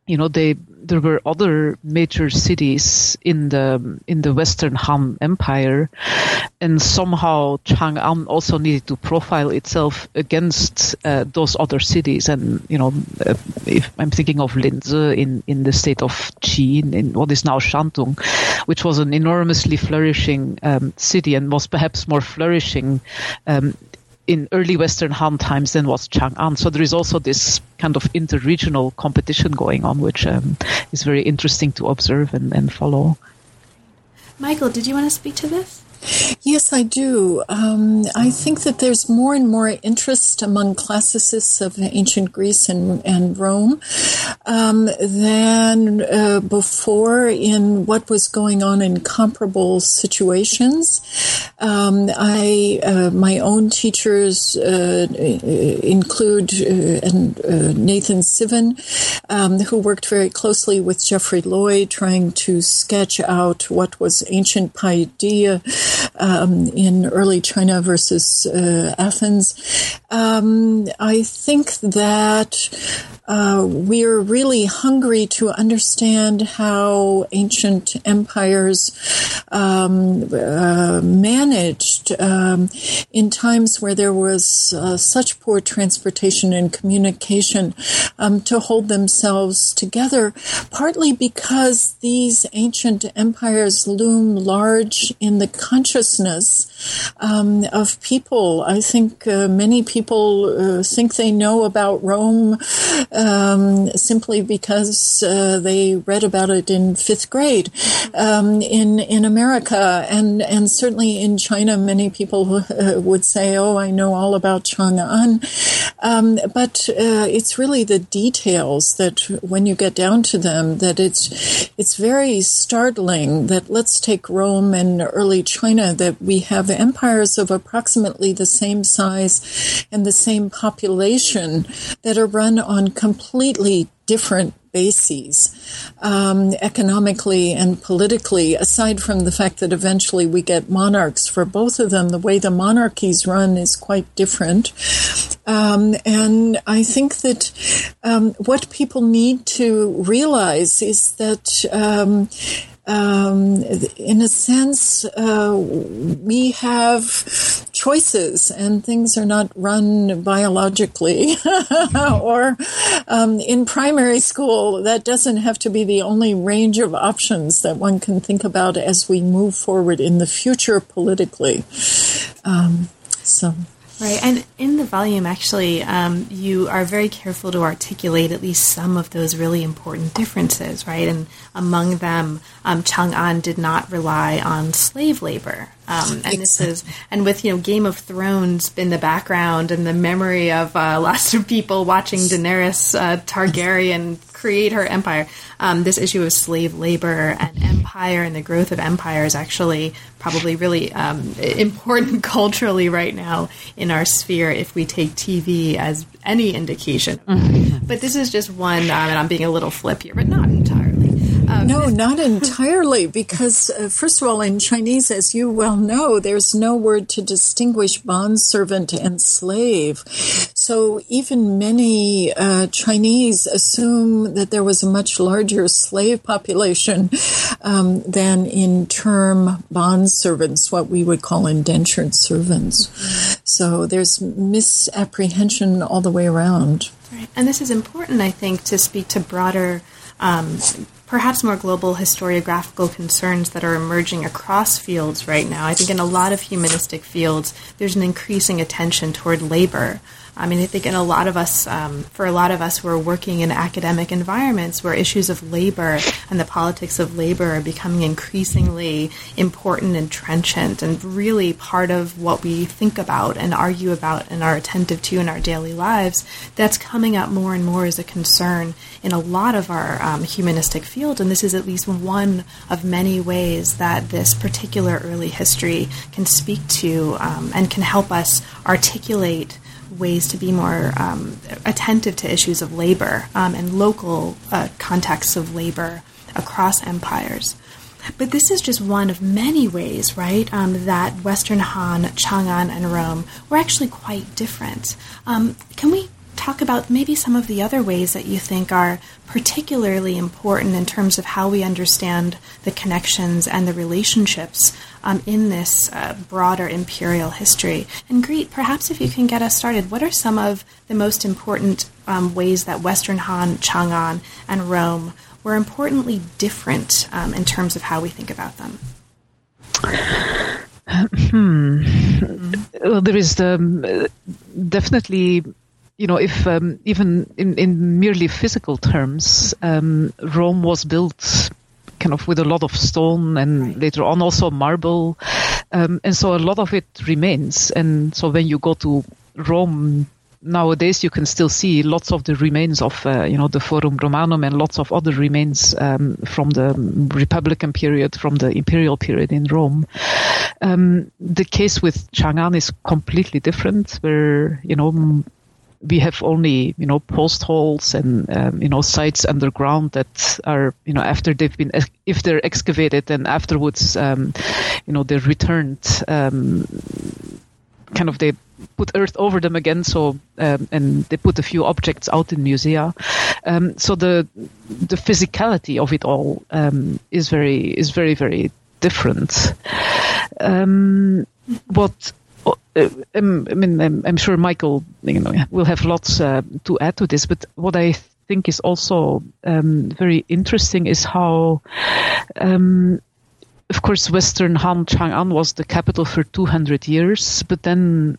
you know, they there were other major cities in the in the Western Han Empire, and somehow Chang'an also needed to profile itself against uh, those other cities. And you know, uh, if I'm thinking of Linzi in in the state of Qi, in what is now Shantung, which was an enormously flourishing um, city and was perhaps more flourishing um, in early Western Han times than was Chang'an. So there is also this kind of interregional competition going on, which um, is very interesting to observe and, and follow. Michael, did you want to speak to this? Yes, I do. Um, I think that there's more and more interest among classicists of ancient Greece and, and Rome um, than uh, before in what was going on in comparable situations. Um, I, uh, my own teachers uh, include uh, uh, Nathan Sivin, um, who worked very closely with Geoffrey Lloyd, trying to sketch out what was ancient paideia um, in early China versus uh, Athens. Um, I think that uh, we're really hungry to understand how ancient empires um, uh, managed um, in times where there was uh, such poor transportation and communication um, to hold themselves together, partly because these ancient empires loom large in the consciousness um, of people. I think uh, many people uh, think they know about Rome um, simply because uh, they read about it in fifth grade. Um, in in America and and certainly in China, many people uh, would say, "Oh, I know all about Chang'an," um, but uh, it's really the details that, when you get down to them, that it's it's very startling. That let's take Rome and early China, that we have empires of approximately the same size and the same population that are run on completely different bases, um, economically and politically, aside from the fact that eventually we get monarchs for both of them, the way the monarchies run is quite different. Um, and I think that um, what people need to realize is that um, in a sense, uh, we have choices and things are not run biologically. or um, in primary school, that doesn't have to be the only range of options that one can think about as we move forward in the future politically. Um, so. Right, and in the volume, actually, um, you are very careful to articulate at least some of those really important differences, right? And among them, um, Chang'an did not rely on slave labor, um, and this is and with you know Game of Thrones in the background and the memory of uh, lots of people watching Daenerys uh, Targaryen create her empire. Um, this issue of slave labor and empire and the growth of empire is actually probably really um, important culturally right now in our sphere if we take TV as any indication. Mm-hmm. But this is just one, um, and I'm being a little flip here, but not. Um, no, not entirely, because uh, first of all, in Chinese, as you well know, there's no word to distinguish bondservant and slave. So even many uh, Chinese assume that there was a much larger slave population um, than in term bondservants, what we would call indentured servants. So there's misapprehension all the way around. Right. And this is important, I think, to speak to broader um, perhaps more global historiographical concerns that are emerging across fields right now. I think in a lot of humanistic fields, there's an increasing attention toward labor. I mean, I think in a lot of us, um, for a lot of us who are working in academic environments where issues of labor and the politics of labor are becoming increasingly important and trenchant and really part of what we think about and argue about and are attentive to in our daily lives, that's coming up more and more as a concern in a lot of our um, humanistic field. And this is at least one of many ways that this particular early history can speak to um, and can help us articulate ways to be more um, attentive to issues of labor um, and local uh, contexts of labor across empires. But this is just one of many ways, right, um, that Western Han, Chang'an, and Rome were actually quite different. Um, can we talk about maybe some of the other ways that you think are particularly important in terms of how we understand the connections and the relationships um, in this uh, broader imperial history. And Griet, perhaps if you can get us started, what are some of the most important um, ways that Western Han, Chang'an, and Rome were importantly different um, in terms of how we think about them? Hmm. Well, there is the, definitely you know, if um, even in, in merely physical terms, um, Rome was built kind of with a lot of stone and right. later on also marble. Um, and so a lot of it remains. And so when you go to Rome nowadays, you can still see lots of the remains of, uh, you know, the Forum Romanum and lots of other remains um, from the Republican period, from the imperial period in Rome. Um, the case with Chang'an is completely different, where, you know, we have only you know post holes and um, you know sites underground that are you know after they've been if they're excavated and afterwards um, you know they're returned um, kind of they put earth over them again so um, and they put a few objects out in musea um, so the the physicality of it all um, is very is very very different. What uh, um, I mean, I'm, I'm, sure Michael, you know, will have lots uh, to add to this. But what I think is also um, very interesting is how, um, of course, Western Han Chang'an was the capital for 200 years, but then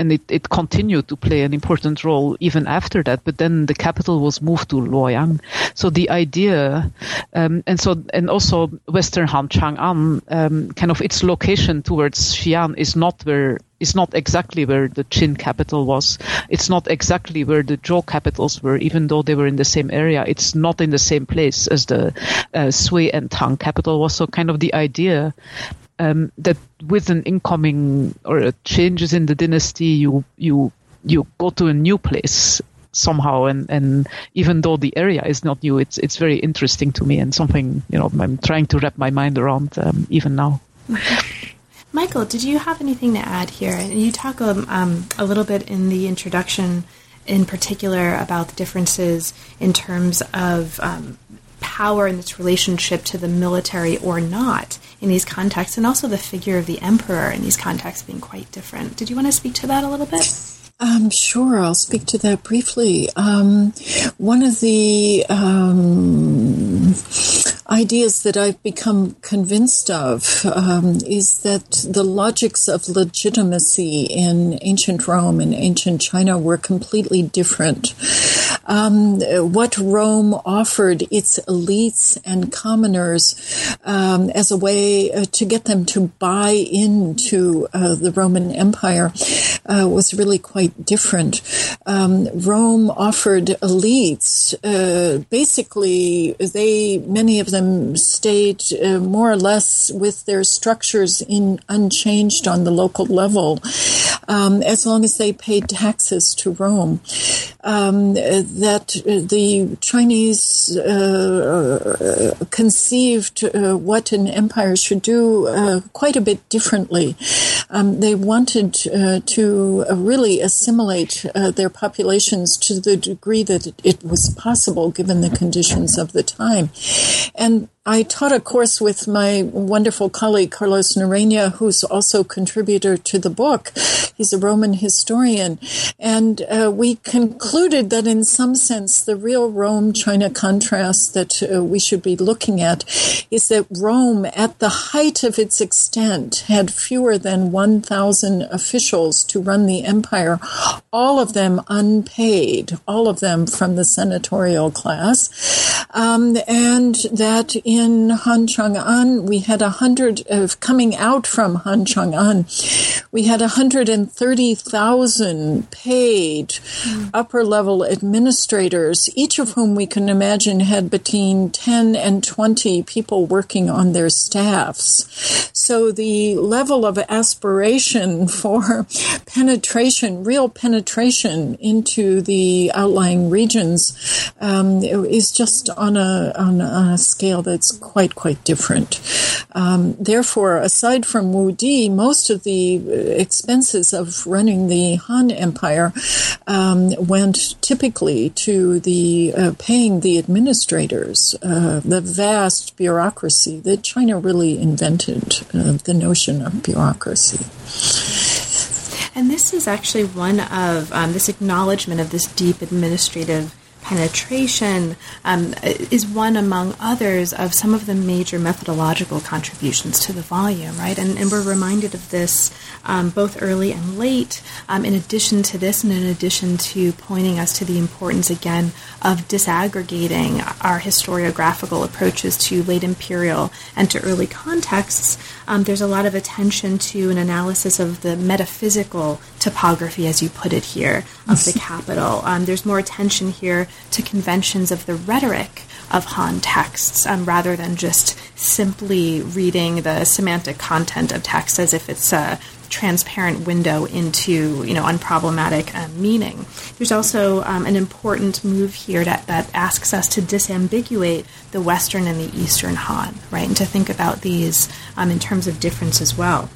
and it, it continued to play an important role even after that. But then the capital was moved to Luoyang. So the idea, um, and so and also Western Han Chang'an, um, kind of its location towards Xi'an is not where is not exactly where the Qin capital was. It's not exactly where the Zhou capitals were, even though they were in the same area. It's not in the same place as the uh, Sui and Tang capital was. So kind of the idea um, that with an incoming or changes in the dynasty, you you you go to a new place somehow. And and even though the area is not new it's it's very interesting to me and something you know i'm trying to wrap my mind around um, even now. Michael did you have anything to add here? You talk um, um, a little bit in the introduction in particular about the differences in terms of um, power and its relationship to the military or not in these contexts, and also the figure of the emperor in these contexts being quite different. Did you want to speak to that a little bit? Um, sure, I'll speak to that briefly. Um, one of the um, ideas that I've become convinced of um, is that the logics of legitimacy in ancient Rome and ancient China were completely different. Um, what Rome offered its elites and commoners um, as a way uh, to get them to buy into uh, the Roman Empire uh, was really quite different. Um, Rome offered elites, uh, basically, they many of them stayed uh, more or less with their structures in unchanged on the local level, um, as long as they paid taxes to Rome. Um, that the Chinese uh, conceived uh, what an empire should do uh, quite a bit differently. Um, they wanted uh, to really assimilate uh, their populations to the degree that it was possible given the conditions of the time. And I taught a course with my wonderful colleague Carlos Norena, who's also contributor to the book. He's a Roman historian, and uh, we concluded that in some sense, the real Rome-China contrast that uh, we should be looking at is that Rome, at the height of its extent, had fewer than 1,000 officials to run the empire, all of them unpaid, all of them from the senatorial class, um, and that in Han Chang'an, we had a hundred of coming out from Han Chang'an, we had 130,000 paid mm. upper level administrators, each of whom we can imagine had between 10 and 20 people working on their staffs. So the level of aspiration for penetration, real penetration into the outlying regions, um, is just on a, on a scale that it's quite, quite different. Um, therefore, aside from Wu Di, most of the expenses of running the Han Empire um, went typically to the uh, paying the administrators, uh, the vast bureaucracy that China really invented, uh, the notion of bureaucracy. And this is actually one of um, this acknowledgement of this deep administrative penetration um, is one among others of some of the major methodological contributions to the volume, right? And, and we're reminded of this um, both early and late. Um, in addition to this, and in addition to pointing us to the importance again of disaggregating our historiographical approaches to late imperial and to early contexts, um, there's a lot of attention to an analysis of the metaphysical topography, as you put it here, of the capital. Um, there's more attention here to conventions of the rhetoric of Han texts um, rather than just simply reading the semantic content of text as if it's a transparent window into you know unproblematic um, meaning. There's also um, an important move here that, that asks us to disambiguate the Western and the Eastern Han, right, and to think about these um, in terms of difference as well.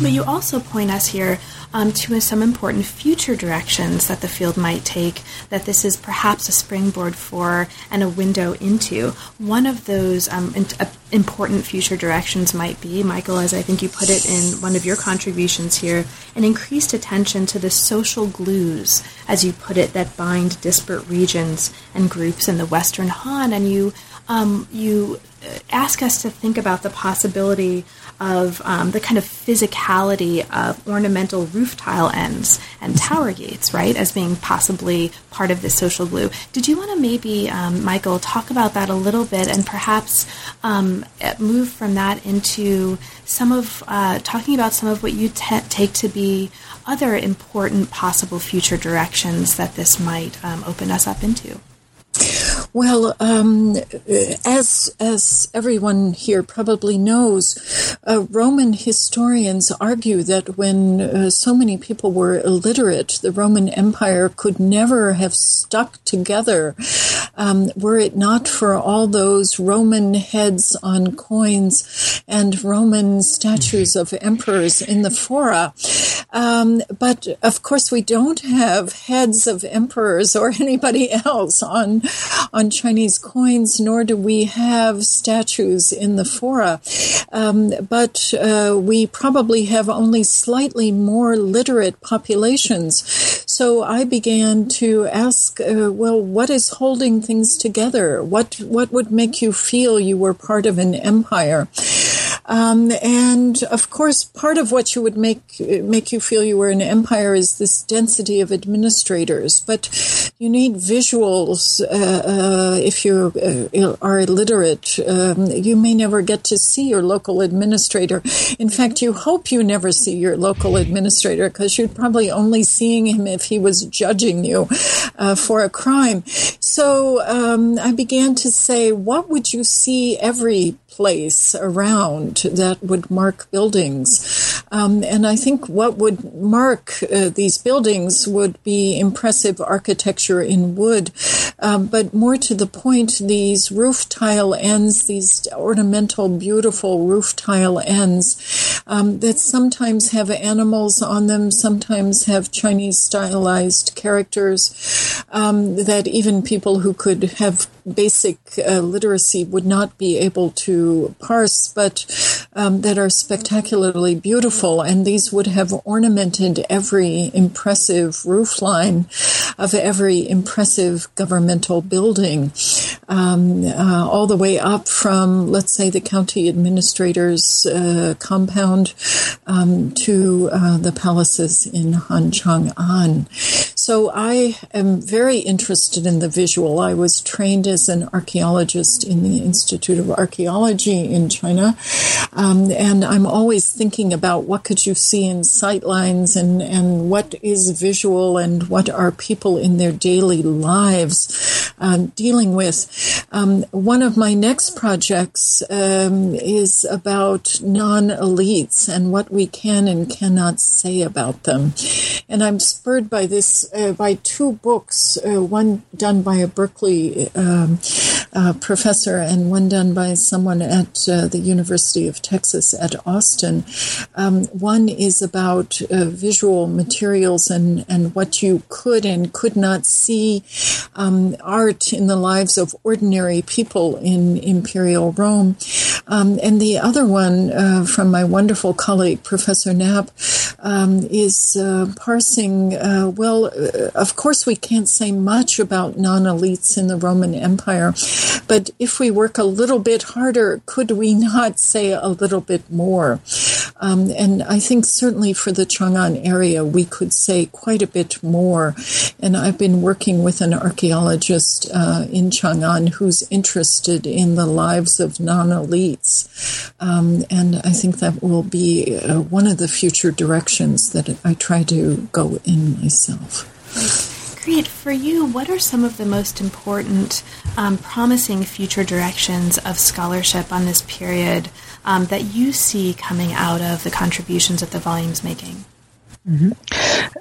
But you also point us here um, to some important future directions that the field might take, that this is perhaps a springboard for and a window into. One of those um, in, uh, important future directions might be, Michael, as I think you put it in one of your contributions here, an increased attention to the social glues, as you put it, that bind disparate regions and groups in the Western Han. And you, um, you uh, ask us to think about the possibility of um, the kind of physicality of ornamental roof tile ends and tower gates, right, as being possibly part of this social glue. Did you want to maybe, um, Michael, talk about that a little bit and perhaps um, move from that into some of uh, talking about some of what you take to be other important possible future directions that this might um, open us up into? Well, um, as as everyone here probably knows, uh, Roman historians argue that when uh, so many people were illiterate, the Roman Empire could never have stuck together Um, were it not for all those Roman heads on coins and Roman statues of emperors in the fora. Um, but of course, we don't have heads of emperors or anybody else on on Chinese coins, nor do we have statues in the fora. Um, but uh, we probably have only slightly more literate populations. So I began to ask, uh, well, what is holding things together? What what would make you feel you were part of an empire? Um, and of course, part of what you would make make you feel you were an empire is this density of administrators. But you need visuals uh, uh, if you uh, are illiterate. Um, you may never get to see your local administrator. In fact, you hope you never see your local administrator because you'd probably only seeing him if he was judging you uh, for a crime. So um, I began to say, what would you see every place around that would mark buildings. Um, and I think what would mark uh, these buildings would be impressive architecture in wood. Um, but more to the point, these roof tile ends, these ornamental, beautiful roof tile ends um, that sometimes have animals on them, sometimes have Chinese stylized characters um, that even people who could have basic uh, literacy would not be able to parse, but um, that are spectacularly beautiful. And these would have ornamented every impressive roof line of every impressive governmental building, um, uh, all the way up from, let's say, the county administrator's uh, compound um, to uh, the palaces in Han Chang An. So I am very interested in the visual. I was trained as an archaeologist in the Institute of Archaeology in China, um, and I'm always thinking about what could you see in sightlines and and what is visual and what are people in their daily lives um, dealing with. Um, one of my next projects um, is about non-elites and what we can and cannot say about them, and I'm spurred by this uh, by two books, uh, one done by a Berkeley um, uh, professor and one done by someone at uh, the University of Texas at Austin. Um, one is about uh, visual materials and, and what you could and could not see um, art in the lives of ordinary people in imperial Rome. Um, and the other one uh, from my wonderful colleague, Professor Knapp, um, is parsing, well, of course, we can't say much about non elites in the Roman Empire, but if we work a little bit harder, could we not say a little bit more? Um, and I think certainly for the Chang'an area, we could say quite a bit more. And I've been working with an archaeologist uh, in Chang'an who's interested in the lives of non elites. Um, and I think that will be uh, one of the future directions that I try to go in myself. Great. For you, what are some of the most important, um, promising future directions of scholarship on this period um, that you see coming out of the contributions that the volume's making? Mm-hmm.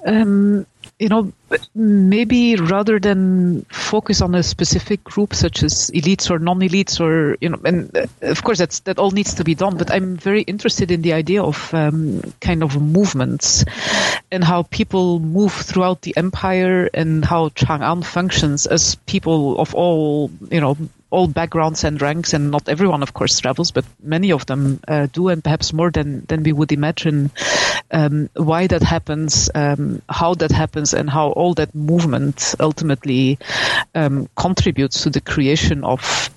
Um, you know, maybe rather than focus on a specific group such as elites or non-elites or you know and uh, of course that's that all needs to be done but i'm very interested in the idea of um, kind of movements and how people move throughout the empire and how chang'an functions as people of all you know all backgrounds and ranks, and not everyone, of course, travels, but many of them uh, do, and perhaps more than than we would imagine. Um, why that happens, um, how that happens, and how all that movement ultimately um, contributes to the creation of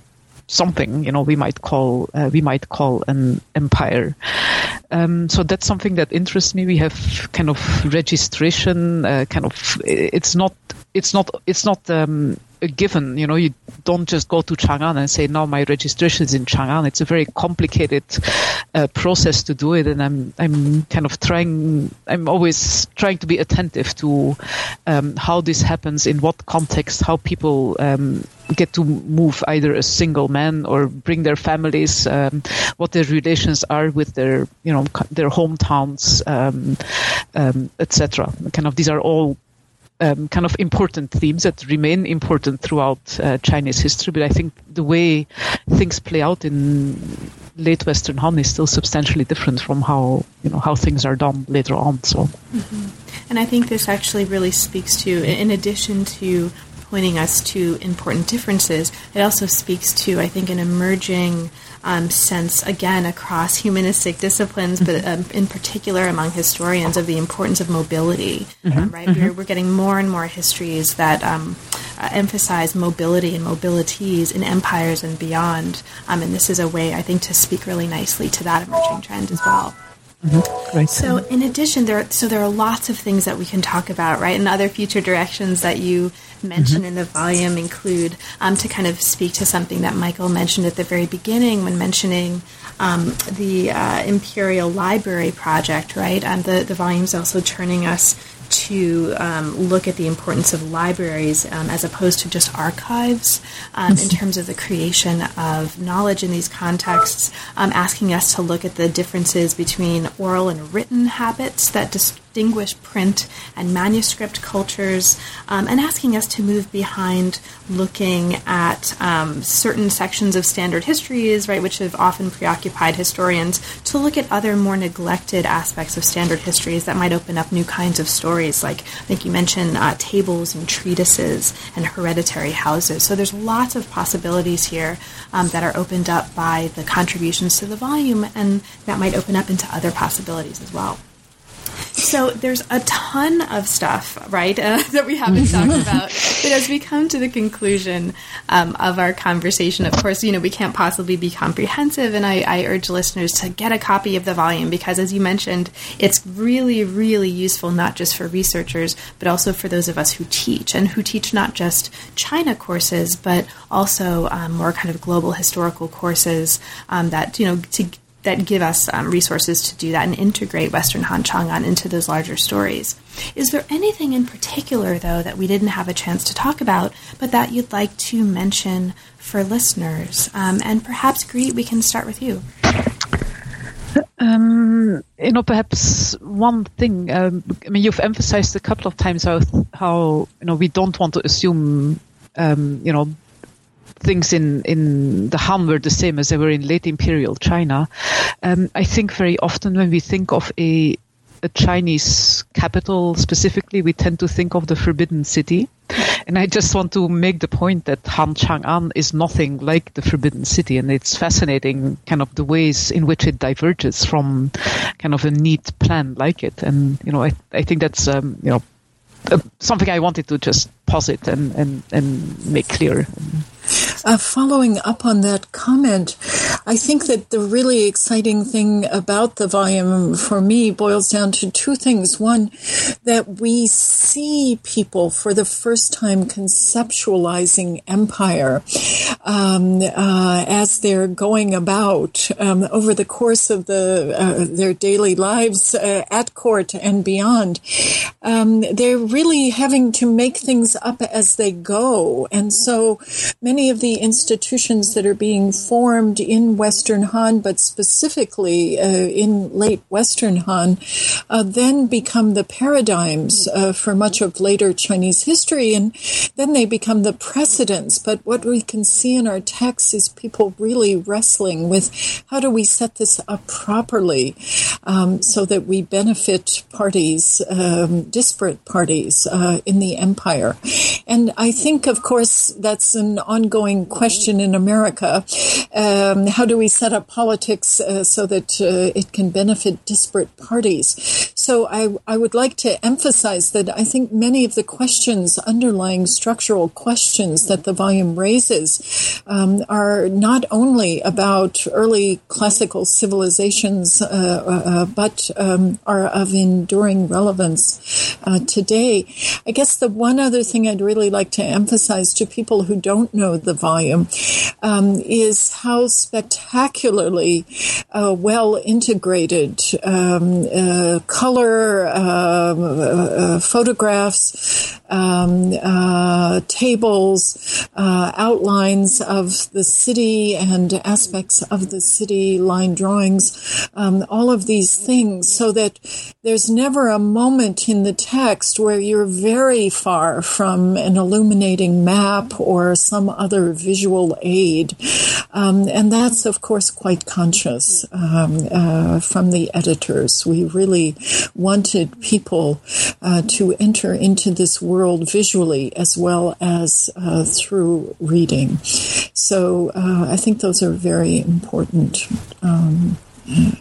something you know we might call uh, we might call an empire um, so that's something that interests me we have kind of registration uh, kind of it's not it's not it's not um, a given. You know, you don't just go to Chang'an and say, "Now my registration is in Chang'an." It's a very complicated uh, process to do it, and I'm I'm kind of trying. I'm always trying to be attentive to um, how this happens, in what context, how people um, get to move either a single man or bring their families, um, what their relations are with their you know their hometowns, um, um, etc. Kind of these are all um, kind of important themes that remain important throughout uh, Chinese history. But I think the way things play out in late Western Han is still substantially different from how you know how things are done later on. So, mm-hmm. and I think this actually really speaks to, in addition to pointing us to important differences, it also speaks to, I think, an emerging um, sense, again, across humanistic disciplines, but um, in particular among historians, of the importance of mobility. Mm-hmm. Um, right, mm-hmm. we're, we're, getting more and more histories that um, uh, emphasize mobility and mobilities in empires and beyond, um, and this is a way, I think, to speak really nicely to that emerging trend as well. Mm-hmm. So, in addition, there so there are lots of things that we can talk about, right? And other future directions that you mention mm-hmm. in the volume include um, to kind of speak to something that Michael mentioned at the very beginning when mentioning um, the uh, Imperial Library Project, right? And the the volume's also turning us to um, look at the importance of libraries um, as opposed to just archives um, in terms of the creation of knowledge in these contexts, um, asking us to look at the differences between oral and written habits that dis- distinguish print and manuscript cultures, um, and asking us to move behind looking at um, certain sections of standard histories, right, which have often preoccupied historians, to look at other more neglected aspects of standard histories that might open up new kinds of stories, like I think you mentioned uh, tables and treatises and hereditary houses. So there's lots of possibilities here um, that are opened up by the contributions to the volume, and that might open up into other possibilities as well. So there's a ton of stuff, right, uh, that we haven't talked about. But as we come to the conclusion um, of our conversation, of course, you know, we can't possibly be comprehensive, and I, I, urge listeners to get a copy of the volume because, as you mentioned, it's really, really useful not just for researchers, but also for those of us who teach and who teach not just China courses, but also um, more kind of global historical courses um, that, you know, to that give us um, resources to do that and integrate Western Han Chang'an into those larger stories. Is there anything in particular, though, that we didn't have a chance to talk about, but that you'd like to mention for listeners? Um, and perhaps, Griet, we can start with you. Um, you know, perhaps one thing. Um, I mean, you've emphasized a couple of times how how you know we don't want to assume, um, you know, things in, in the Han were the same as they were in late imperial China. Um, I think very often when we think of a, a Chinese capital specifically, we tend to think of the Forbidden City. And I just want to make the point that Han Chang'an is nothing like the Forbidden City, and it's fascinating, kind of the ways in which it diverges from kind of a neat plan like it. And you know, I I think that's um, you know uh, something I wanted to just posit and and and make clear. Uh, following up on that comment, I think that the really exciting thing about the volume for me boils down to two things. One, that we see people for the first time conceptualizing empire um, uh, as they're going about um, over the course of the uh, their daily lives uh, at court and beyond. Um, they're really having to make things up as they go, and so many of the institutions that are being formed in Western Han, but specifically uh, in late Western Han, uh, then become the paradigms uh, for much of later Chinese history, and then they become the precedents. But what we can see in our texts is people really wrestling with how do we set this up properly um, so that we benefit parties, um, disparate parties uh, in the empire. And I think, of course, that's an ongoing question in America. Um, how do we set up politics uh, so that uh, it can benefit disparate parties? So I, I would like to emphasize that I think many of the questions, underlying structural questions that the volume raises, um, are not only about early classical civilizations, uh, uh, uh but um, are of enduring relevance uh, today. I guess the one other thing I'd really like to emphasize to people who don't know the volume um, is how spectacularly uh, well integrated um, uh, color um, uh, uh, photographs, um, uh, tables, outlines of the city and aspects of the city, line drawings, um, all of these things, so that there's never a moment in the text where you're very far from an illuminating map or some other visual aid. Um, and that's, of course, quite conscious um, uh, from the editors. We really wanted people uh, to enter into this world visually as well as uh, through reading. So uh, I think those are very important. Um,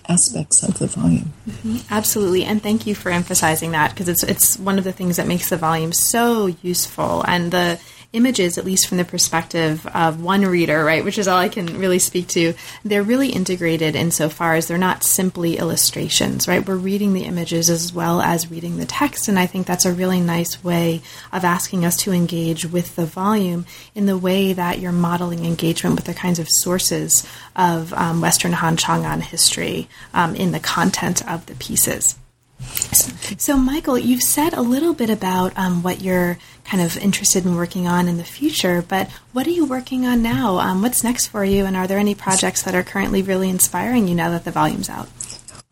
aspects of the volume. Mm-hmm. Absolutely, and thank you for emphasizing that because it's it's one of the things that makes the volume so useful, and the images, at least from the perspective of one reader, right, which is all I can really speak to, they're really integrated insofar as they're not simply illustrations, right? We're reading the images as well as reading the text, and I think that's a really nice way of asking us to engage with the volume in the way that you're modeling engagement with the kinds of sources of um, Western Han Chang'an history um, in the content of the pieces. So, Michael, you've said a little bit about um, what you're kind of interested in working on in the future, but what are you working on now? Um, what's next for you, and are there any projects that are currently really inspiring you now that the volume's out?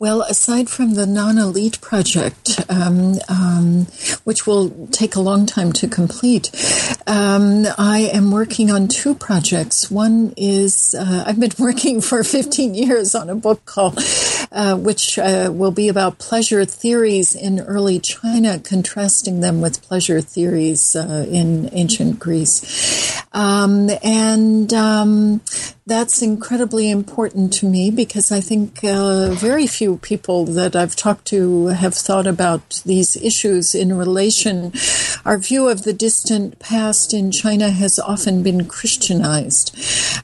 Well, aside from the non elite project, um, um, which will take a long time to complete, um, I am working on two projects. One is uh, I've been working for 15 years on a book called, uh, which uh, will be about pleasure theories in early China, contrasting them with pleasure theories uh, in ancient Greece. Um, and um, that's incredibly important to me because I think uh, very few people that I've talked to have thought about these issues in relation. Our view of the distant past in China has often been Christianized.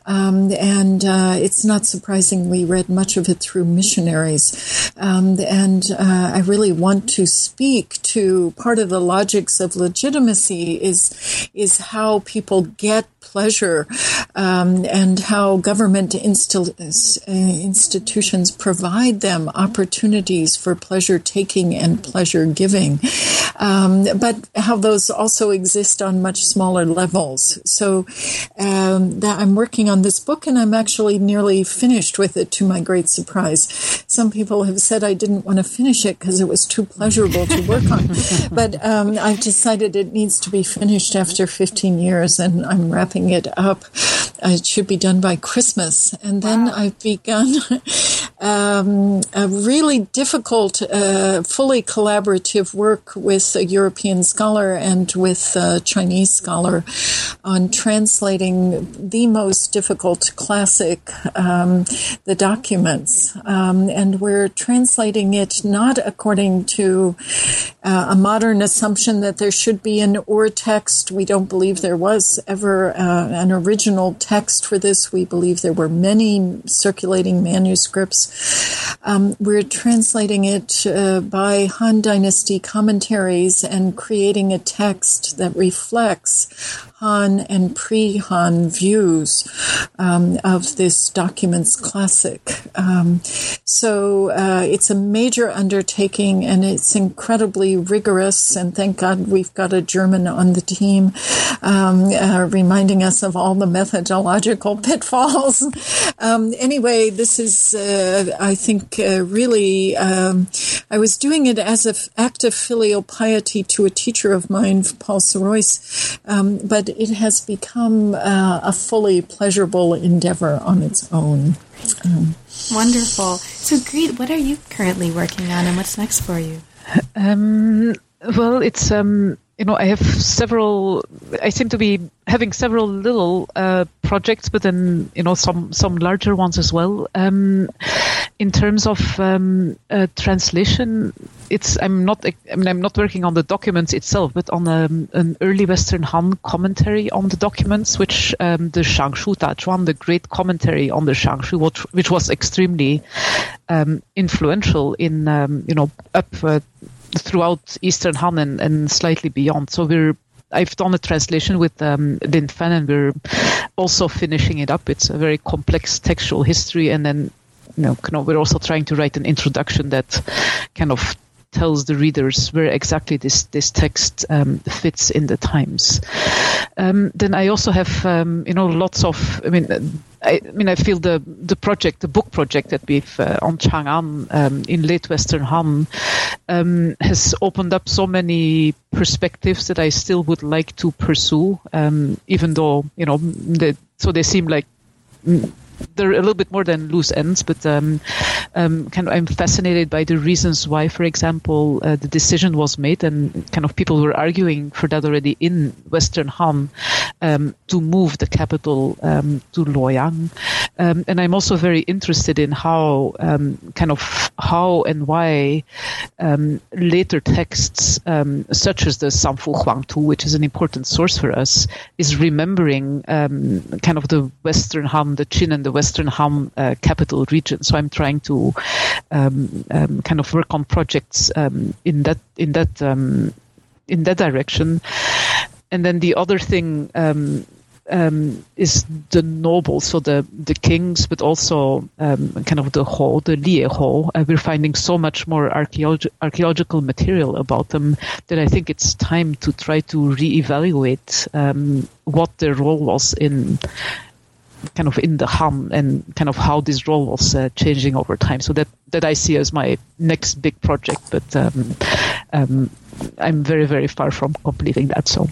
Um, and uh, it's not surprising we read much of it through missionaries. Um, and uh, I really want to speak to part of the logics of legitimacy is, is how people get pleasure um, and how government insti- institutions provide them opportunities for pleasure taking and pleasure giving, um, but how those also exist on much smaller levels. So um, that I'm working on this book and I'm actually nearly finished with it to my great surprise. Some people have said I didn't want to finish it because it was too pleasurable to work on, but um, I've decided it needs to be finished after 15 years and I'm wrapping it up. Uh, it should be done by Christmas. And then wow. I've begun um, a really difficult, uh, fully collaborative work with a European scholar and with a Chinese scholar on translating the most difficult classic, um, the documents. Um, and we're translating it not according to uh, a modern assumption that there should be an Urtext. We don't believe there was ever uh, an original text for this. We believe there were many circulating manuscripts. Um, we're translating it uh, by Han Dynasty commentaries and creating a text that reflects Han and pre Han views um, of this document's classic. Um, so uh, it's a major undertaking and it's incredibly rigorous. And thank God we've got a German on the team um, uh, reminding us of all the methodological pitfalls. Um, anyway, this is, uh, I think, uh, really, um, I was doing it as an act of filial piety to a teacher of mine, Paul Serruys, um, but it has become uh, a fully pleasurable endeavor on its own. Um, Wonderful. So, Griet, what are you currently working on, and what's next for you? Um, well, it's um, you know, I have several. I seem to be having several little uh, projects, but then you know some some larger ones as well. Um, in terms of um, uh, translation, it's I'm not I mean I'm not working on the documents itself, but on um, an early Western Han commentary on the documents, which um, the Shangshu Dachuan, the great commentary on the Shangshu, which, which was extremely um, influential in um, you know up. Uh, throughout Eastern Han and, and slightly beyond. So we're I've done a translation with um, Lin Fan, and we're also finishing it up. It's a very complex textual history, and then you know, kind of, we're also trying to write an introduction that kind of tells the readers where exactly this this text um, fits in the times. Um, then I also have um, you know lots of I mean. I, I, mean, I feel the the project, the book project that we've uh, on Chang'an um, in late Western Han, um, has opened up so many perspectives that I still would like to pursue, um, even though you know, they, so they seem like they're a little bit more than loose ends, but um, um, kind of I'm fascinated by the reasons why, for example, uh, the decision was made, and kind of people were arguing for that already in Western Han um, to move the capital um, to Luoyang. Um, and I'm also very interested in how, um, kind of how and why later texts, such as the Sanfu Huangtu, which is an important source for us, is remembering kind of the Western Han, the Qin and the Western Han uh, capital region. So I'm trying to um, um, kind of work on projects um, in that in that um, in that direction. And then the other thing um, um, is the nobles, so the the kings, but also um, kind of the Ho, the liehou. Uh, we're finding so much more archaeological material about them that I think it's time to try to reevaluate um, what their role was in kind of in the hum and kind of how this role was uh, changing over time. So that that I see as my next big project, but um, um, I'm very very far from completing that. So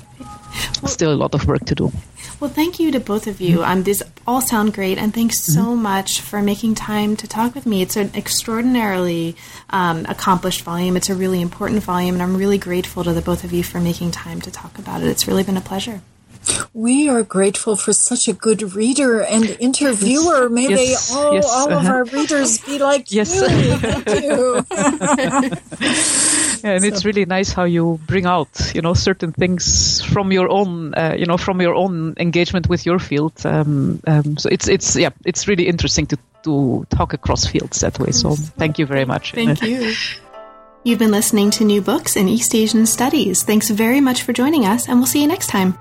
well, still a lot of work to do. Well, thank you to both of you. Um, these all sound great, and thanks so mm-hmm. much for making time to talk with me. It's an extraordinarily um, accomplished volume. It's a really important volume, and I'm really grateful to the both of you for making time to talk about it. It's really been a pleasure. We are grateful for such a good reader and interviewer. May yes, they all, yes, all uh-huh. of our readers be like yes. you. Thank you. yeah, and so. it's really nice how you bring out, you know, certain things from your own, uh, you know, from your own engagement with your field. Um, um, so it's it's yeah, it's really interesting to to talk across fields that way. So thank you very much. Thank you. You've been listening to New Books in East Asian Studies. Thanks very much for joining us, and we'll see you next time.